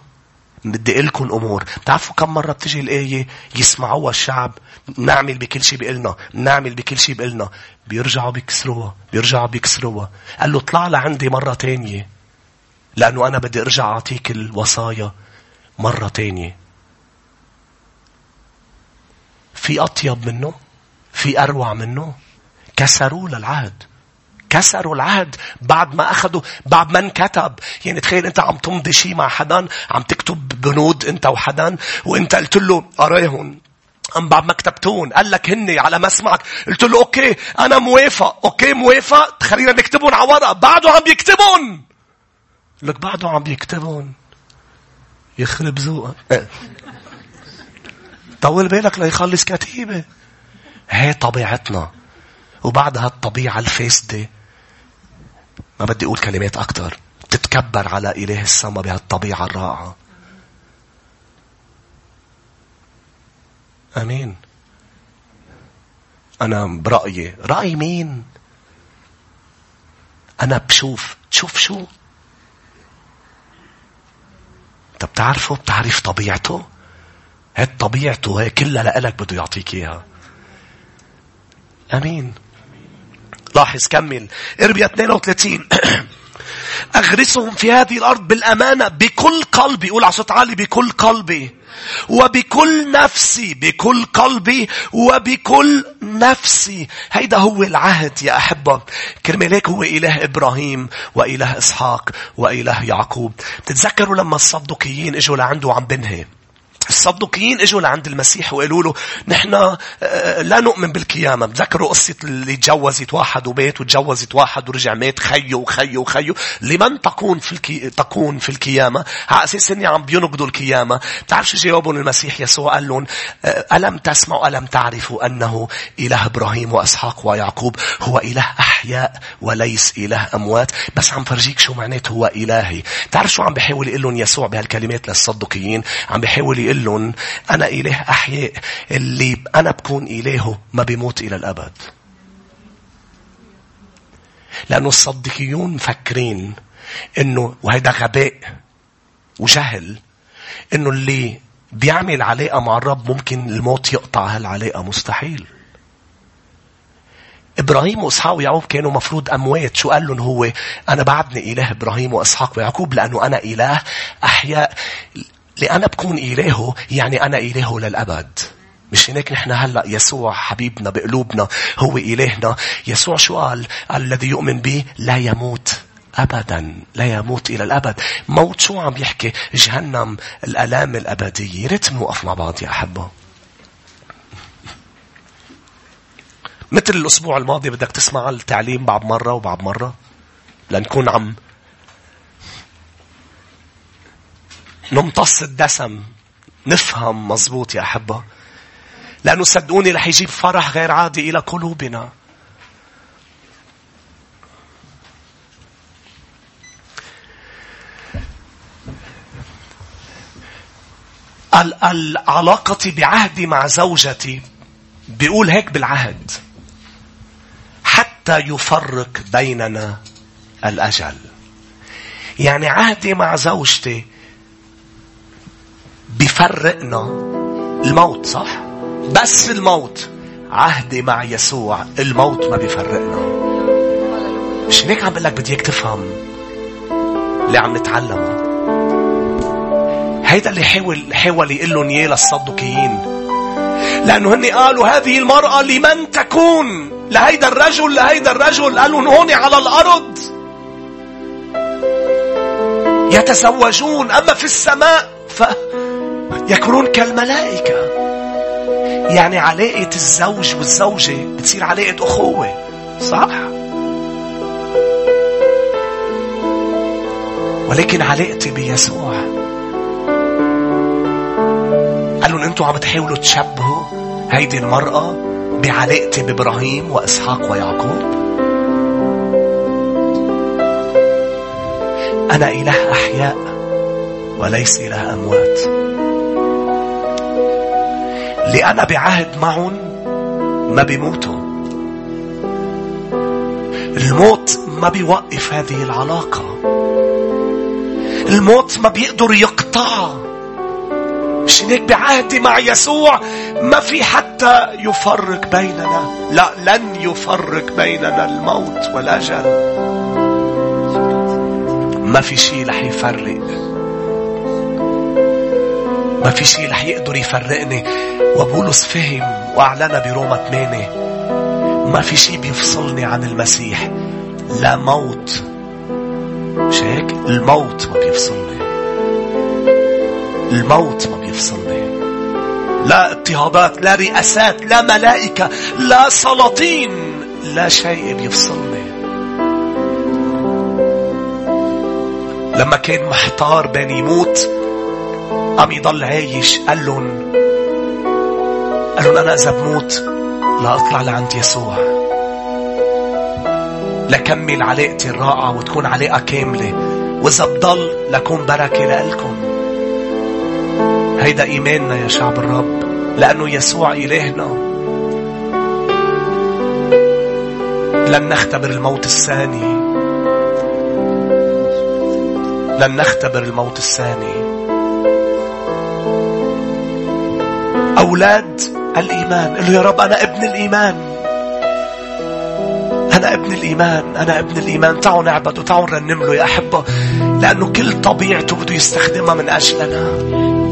بدي أقول لكم أمور. بتعرفوا كم مرة بتجي الآية يسمعوها الشعب؟ نعمل بكل شيء بيقلنا نعمل بكل شيء بيقلنا بيرجعوا بيكسروها بيرجعوا بيكسروها. قال له اطلع لعندي مرة تانية لأنه أنا بدي أرجع أعطيك الوصايا مرة تانية. في أطيب منه؟ في أروع منه؟ كسروا للعهد كسروا العهد بعد ما أخذوا بعد ما انكتب يعني تخيل أنت عم تمضي شيء مع حدا عم تكتب بنود أنت وحدا وأنت قلت له قراهم أم بعد ما كتبتون قال لك هني على مسمعك. قلت له okay أنا موافق. okay موافق. خلينا نكتبهم على ورق بعده عم بيكتبون لك بعده عم بيكتبون يخرب ذوقك طول بالك ليخلص كتيبة. هي طبيعتنا. وبعد هالطبيعة الفاسدة. ما بدي أقول كلمات أكتر. تتكبر على إله السماء بهالطبيعة الرائعة. أمين. أنا برأيي رأي مين؟ أنا بشوف تشوف شو؟ انت بتعرفه؟ بتعرف طبيعته؟ هي طبيعته هي كلها لإلك بده يعطيك إياها. أمين. لاحظ كمل اربيا 32 أغرسهم في هذه الأرض بالأمانة بكل قلبي قول على صوت عالي بكل قلبي وبكل نفسي بكل قلبي وبكل نفسي. هيدا هو العهد يا أحبة. كرمال هيك هو إله إبراهيم وإله إسحاق وإله يعقوب. تتذكروا لما الصدقيين إجوا لعنده وعم بنهي؟ الصدوقيين إجوا لعند المسيح وقالوا له نحن آه، لا نؤمن بالقيامة. بتذكروا قصة اللي تجوزت واحد وبيت وتجوزت واحد ورجع مات خيه وخيه وخيه لمن تكون في الكي... تكون في القيامة؟ على أساس إني عم بينقضوا القيامة. بتعرف شو جاوبهم المسيح يسوع؟ قال لهم آه، ألم تسمعوا ألم تعرفوا أنه إله إبراهيم وإسحاق ويعقوب هو إله أحياء وليس إله أموات. بس عم فرجيك شو معناته هو إلهي. تعرف شو عم بيحاول يقول لهم يسوع بهالكلمات للصدقيين؟ عم بيحاول يقول لهم أنا إله أحياء اللي أنا بكون إلهه ما بيموت إلى الأبد. لأنه الصديقيون مفكرين إنه وهيدا غباء وجهل إنه اللي بيعمل علاقة مع الرب ممكن الموت يقطع هالعلاقة مستحيل. إبراهيم وإسحاق ويعقوب كانوا مفروض أموات. شو قال لهم هو؟ أنا بعدني إله إبراهيم وإسحاق ويعقوب لأنه أنا إله أحياء لأنا بكون إلهه يعني أنا إلهه للأبد. مش هناك نحن هلأ يسوع حبيبنا بقلوبنا هو إلهنا. يسوع شو قال؟ الذي يؤمن به لا يموت. أبدا لا يموت إلى الأبد موت شو عم يحكي جهنم الألام الأبدية ريت نوقف مع بعض يا أحبة مثل الأسبوع الماضي بدك تسمع التعليم بعد مرة وبعد مرة؟ لنكون عم نمتص الدسم نفهم مزبوط يا أحبة. لأنه صدقوني رح يجيب فرح غير عادي إلى قلوبنا. العلاقة بعهدي مع زوجتي بيقول هيك بالعهد. يفرق بيننا الأجل. يعني عهدي مع زوجتي بفرقنا الموت صح؟ بس الموت. عهدي مع يسوع الموت ما بيفرقنا. مش هيك عم بقول بدي إياك تفهم اللي عم نتعلمه هيدا اللي حاول حاول يقول لهم اياه للصدقيين لأنه هن قالوا هذه المرأة لمن تكون؟ لهيدا الرجل لهيدا الرجل. قالوا هون على الأرض. يتزوجون. أما في السماء فيكونون كالملائكة. يعني علاقة الزوج والزوجة بتصير علاقة أخوة. صح؟ ولكن علاقتي بيسوع. قالوا أنتوا عم تحاولوا تشبهوا هيدي المرأة بعلاقتي بإبراهيم وإسحاق ويعقوب. أنا إله أحياء وليس إله أموات. لأنا بعهد معهم ما بيموتوا. الموت ما بيوقف هذه العلاقة. الموت ما بيقدر يقطعها مش هيك بعهدي مع يسوع ما في حتى يفرق بيننا. لا لن يفرق بيننا الموت والأجل ما في شيء رح يفرق. ما في شيء رح يقدر يفرقني. وبولس فهم وأعلن بروما 8 ما في شيء بيفصلني عن المسيح. لا موت. مش هيك؟ الموت ما بيفصلني. الموت ما بيفصلني. لا اضطهادات لا رئاسات لا ملائكة لا سلاطين لا شيء بيفصلني لما كان محتار بين يموت أم يضل عايش قال لهم قال لهم أنا إذا بموت لا أطلع لعند يسوع. لكمل علاقتي الرائعة وتكون علاقة كاملة وإذا بضل لكون بركة لإلكم. هيدا إيماننا يا شعب الرب لأنه يسوع إلهنا. لن نختبر الموت الثاني. لن نختبر الموت الثاني. أولاد الإيمان قل يا رب أنا ابن الإيمان. أنا ابن الإيمان أنا ابن الإيمان. تعالوا نعبد وتعالوا نرنم له يا أحبة لأنه كل طبيعته بده يستخدمها من أجلنا.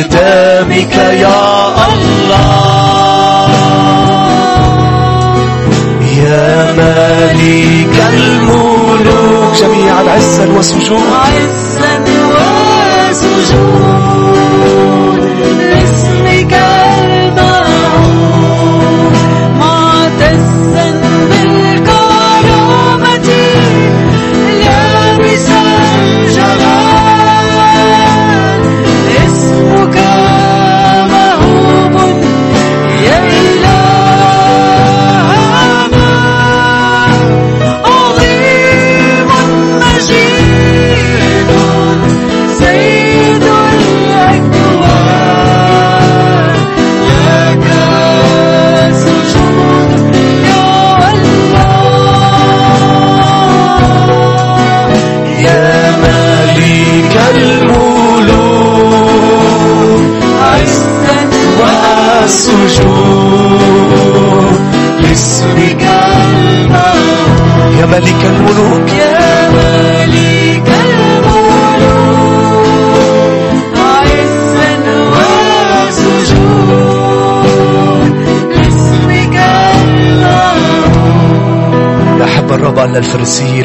أقدامك يا الله. يا مالك الملوك. جميعا عزا وسجود عزا وسجود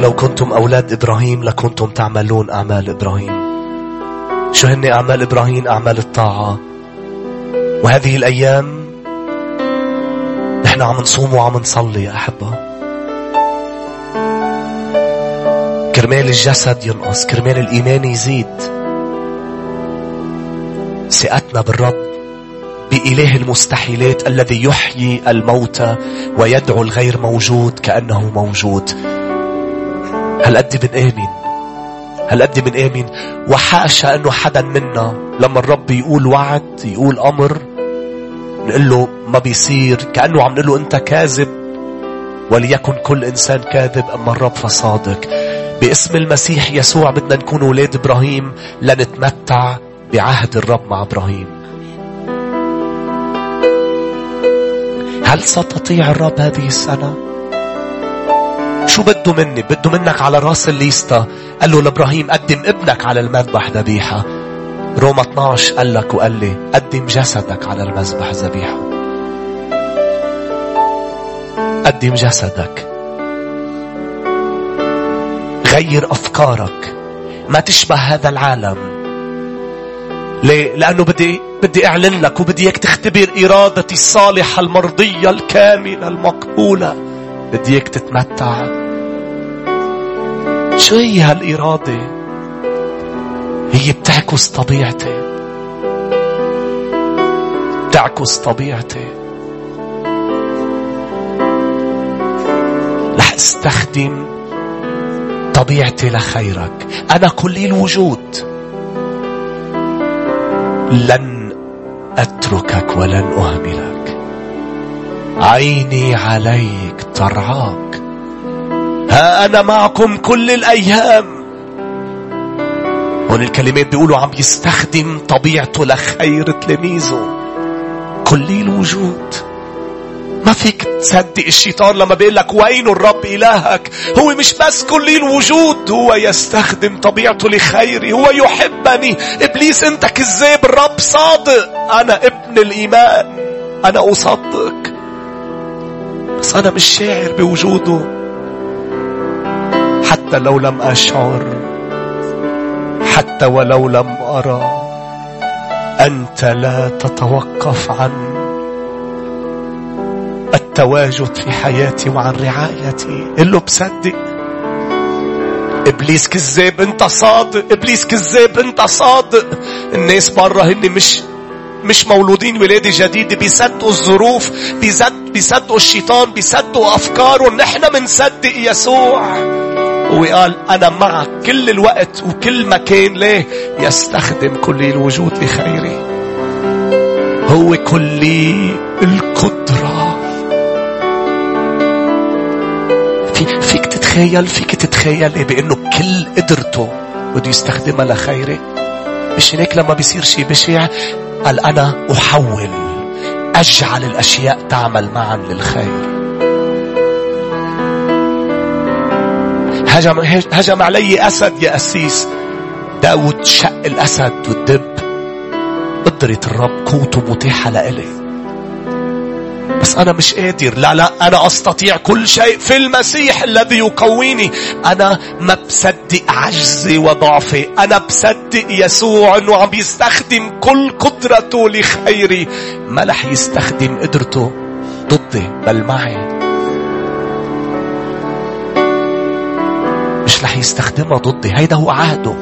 لو كنتم أولاد إبراهيم لكنتم تعملون أعمال إبراهيم. شو هن أعمال إبراهيم؟ أعمال الطاعة. وهذه الأيام نحن عم نصوم وعم نصلي يا أحبة. كرمال الجسد ينقص كرمال الإيمان يزيد. ثقتنا بالرب بإله المستحيلات الذي يحيي الموتى ويدعو الغير موجود كأنه موجود. هل قد بنآمن هل قد بنآمن وحاشا أنه حدا منا لما الرب يقول وعد يقول أمر نقول له ما بيصير كأنه عم نقول له أنت كاذب. وليكن كل إنسان كاذب أما الرب فصادق. باسم المسيح يسوع بدنا نكون أولاد إبراهيم لنتمتع بعهد الرب مع إبراهيم. هل ستطيع الرب هذه السنة؟ شو بده مني؟ بده منك على راس الليستا قال له لإبراهيم قدم ابنك على المذبح ذبيحة. روما 12 قال لك وقال لي قدم جسدك على المذبح ذبيحة. قدم جسدك. غير أفكارك. ما تشبه هذا العالم. ليه؟ لأنه بدي بدي أعلن لك وبدي إياك تختبر إرادتي الصالحة المرضية الكاملة المقبولة. بدي إياك تتمتع. شو هي هالإرادة؟ هي بتعكس طبيعتي. بتعكس طبيعتي. رح استخدم طبيعتي لخيرك. أنا كلي الوجود. لن أتركك ولن أهملك. عيني عليك ترعاك. ها أنا معكم كل الأيام. هون الكلمات بيقولوا عم يستخدم طبيعته لخير تلاميذه. كلي الوجود. ما فيك تصدق الشيطان لما بيقول لك وين الرب إلهك؟ هو مش بس كلي الوجود هو يستخدم طبيعته لخيري هو يحبني. إبليس أنت كذاب الرب صادق. أنا ابن الإيمان. أنا أصدق. بس أنا مش شاعر بوجوده. حتى لو لم أشعر حتى ولو لم أرى أنت لا تتوقف عن التواجد في حياتي وعن رعايتي. اللي بصدق إبليس كذاب أنت صادق إبليس كذاب أنت صادق الناس برا هن مش مش مولودين ولادة جديدة بيصدقوا الظروف بيصدقوا الشيطان بيصدقوا أفكارهم. نحن بنصدق يسوع. وقال أنا معك كل الوقت وكل مكان. ليه؟ يستخدم كل الوجود لخيري هو كل القدرة. في فيك تتخيل؟ فيك تتخيل بأنه كل قدرته بده يستخدمها لخيري. مش هيك لما بيصير شيء بشع قال أنا أحول أجعل الأشياء تعمل معا للخير. هجم, هجم علي أسد يا أسيس. داود شق الأسد والدب. قدرة الرب قوته متاحة لإلي. بس أنا مش قادر. لا لا أنا أستطيع كل شيء في المسيح الذي يقويني. أنا ما بصدق عجزي وضعفي. أنا بصدق يسوع أنه عم يستخدم كل قدرته لخيري. ما رح يستخدم قدرته ضدي بل معي. مش رح يستخدمها ضدي. هيدا هو عهده.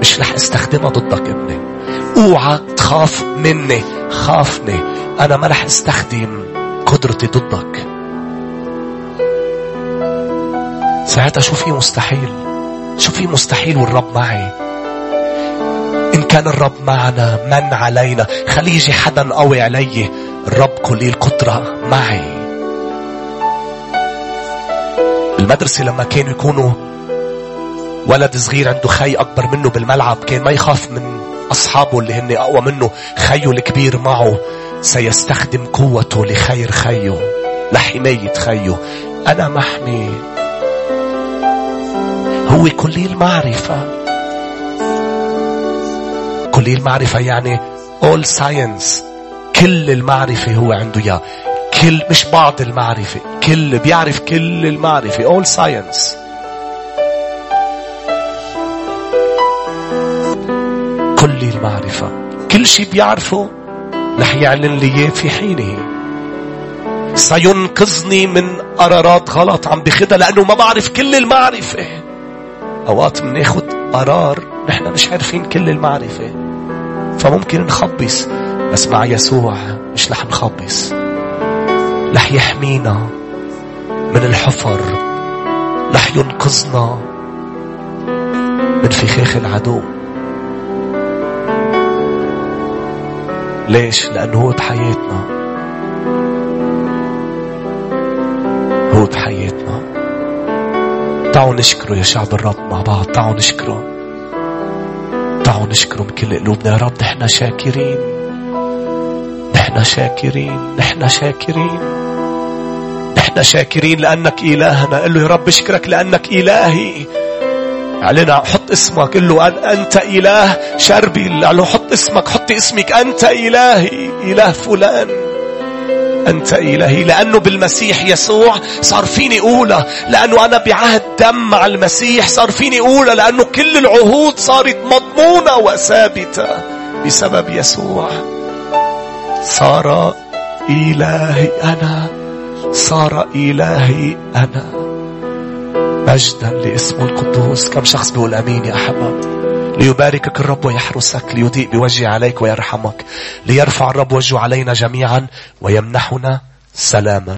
مش رح استخدمها ضدك ابني. اوعى تخاف مني. خافني. أنا ما رح أستخدم قدرتي ضدك. ساعتها شو في مستحيل؟ شو في مستحيل والرب معي؟ إن كان الرب معنا من علينا. خلي يجي حدا قوي علي. الرب كلي القدرة معي. المدرسة لما كانوا يكونوا ولد صغير عنده خي أكبر منه بالملعب كان ما يخاف من أصحابه اللي هن أقوى منه خيه الكبير معه. سيستخدم قوته لخير خيه. لحماية خيه. أنا محمي. هو كلي المعرفة. كلي المعرفة يعني all science. كل المعرفة هو عنده إياه. كل مش بعض المعرفة. كل بيعرف كل المعرفة. all science. المعرفة كل شيء بيعرفه رح يعلن لي إياه في حينه. سينقذني من قرارات غلط عم بخدها لأنه ما بعرف كل المعرفة. أوقات بناخد قرار نحن مش عارفين كل المعرفة. فممكن نخبص بس مع يسوع مش رح نخبص. رح يحمينا من الحفر. رح ينقذنا من فخاخ العدو. ليش؟ لأنه هو بحياتنا هو بحياتنا تعالوا نشكره يا شعب الرب مع بعض. تعالوا نشكره. تعالوا نشكره بكل قلوبنا. يا رب نحن شاكرين. نحن شاكرين. نحن شاكرين. نحن شاكرين لأنك إلهنا. قل له يا رب اشكرك لأنك إلهي. اعلن حط اسمك. قل له أنت إله شربي. قال له حط اسمك حط اسمك. أنت إلهي إله فلان. أنت إلهي. لأنه بالمسيح يسوع صار فيني أولى. لأنه أنا بعهد دم مع المسيح صار فيني أولى. لأنه كل العهود صارت مضمونة وثابتة بسبب يسوع. صار إلهي أنا. صار إلهي أنا. مجدا لاسمه القدوس. كم شخص بيقول آمين يا احباب ليباركك الرب ويحرسك ليضيء بوجهه عليك ويرحمك ليرفع الرب وجهه علينا جميعا ويمنحنا سلاما.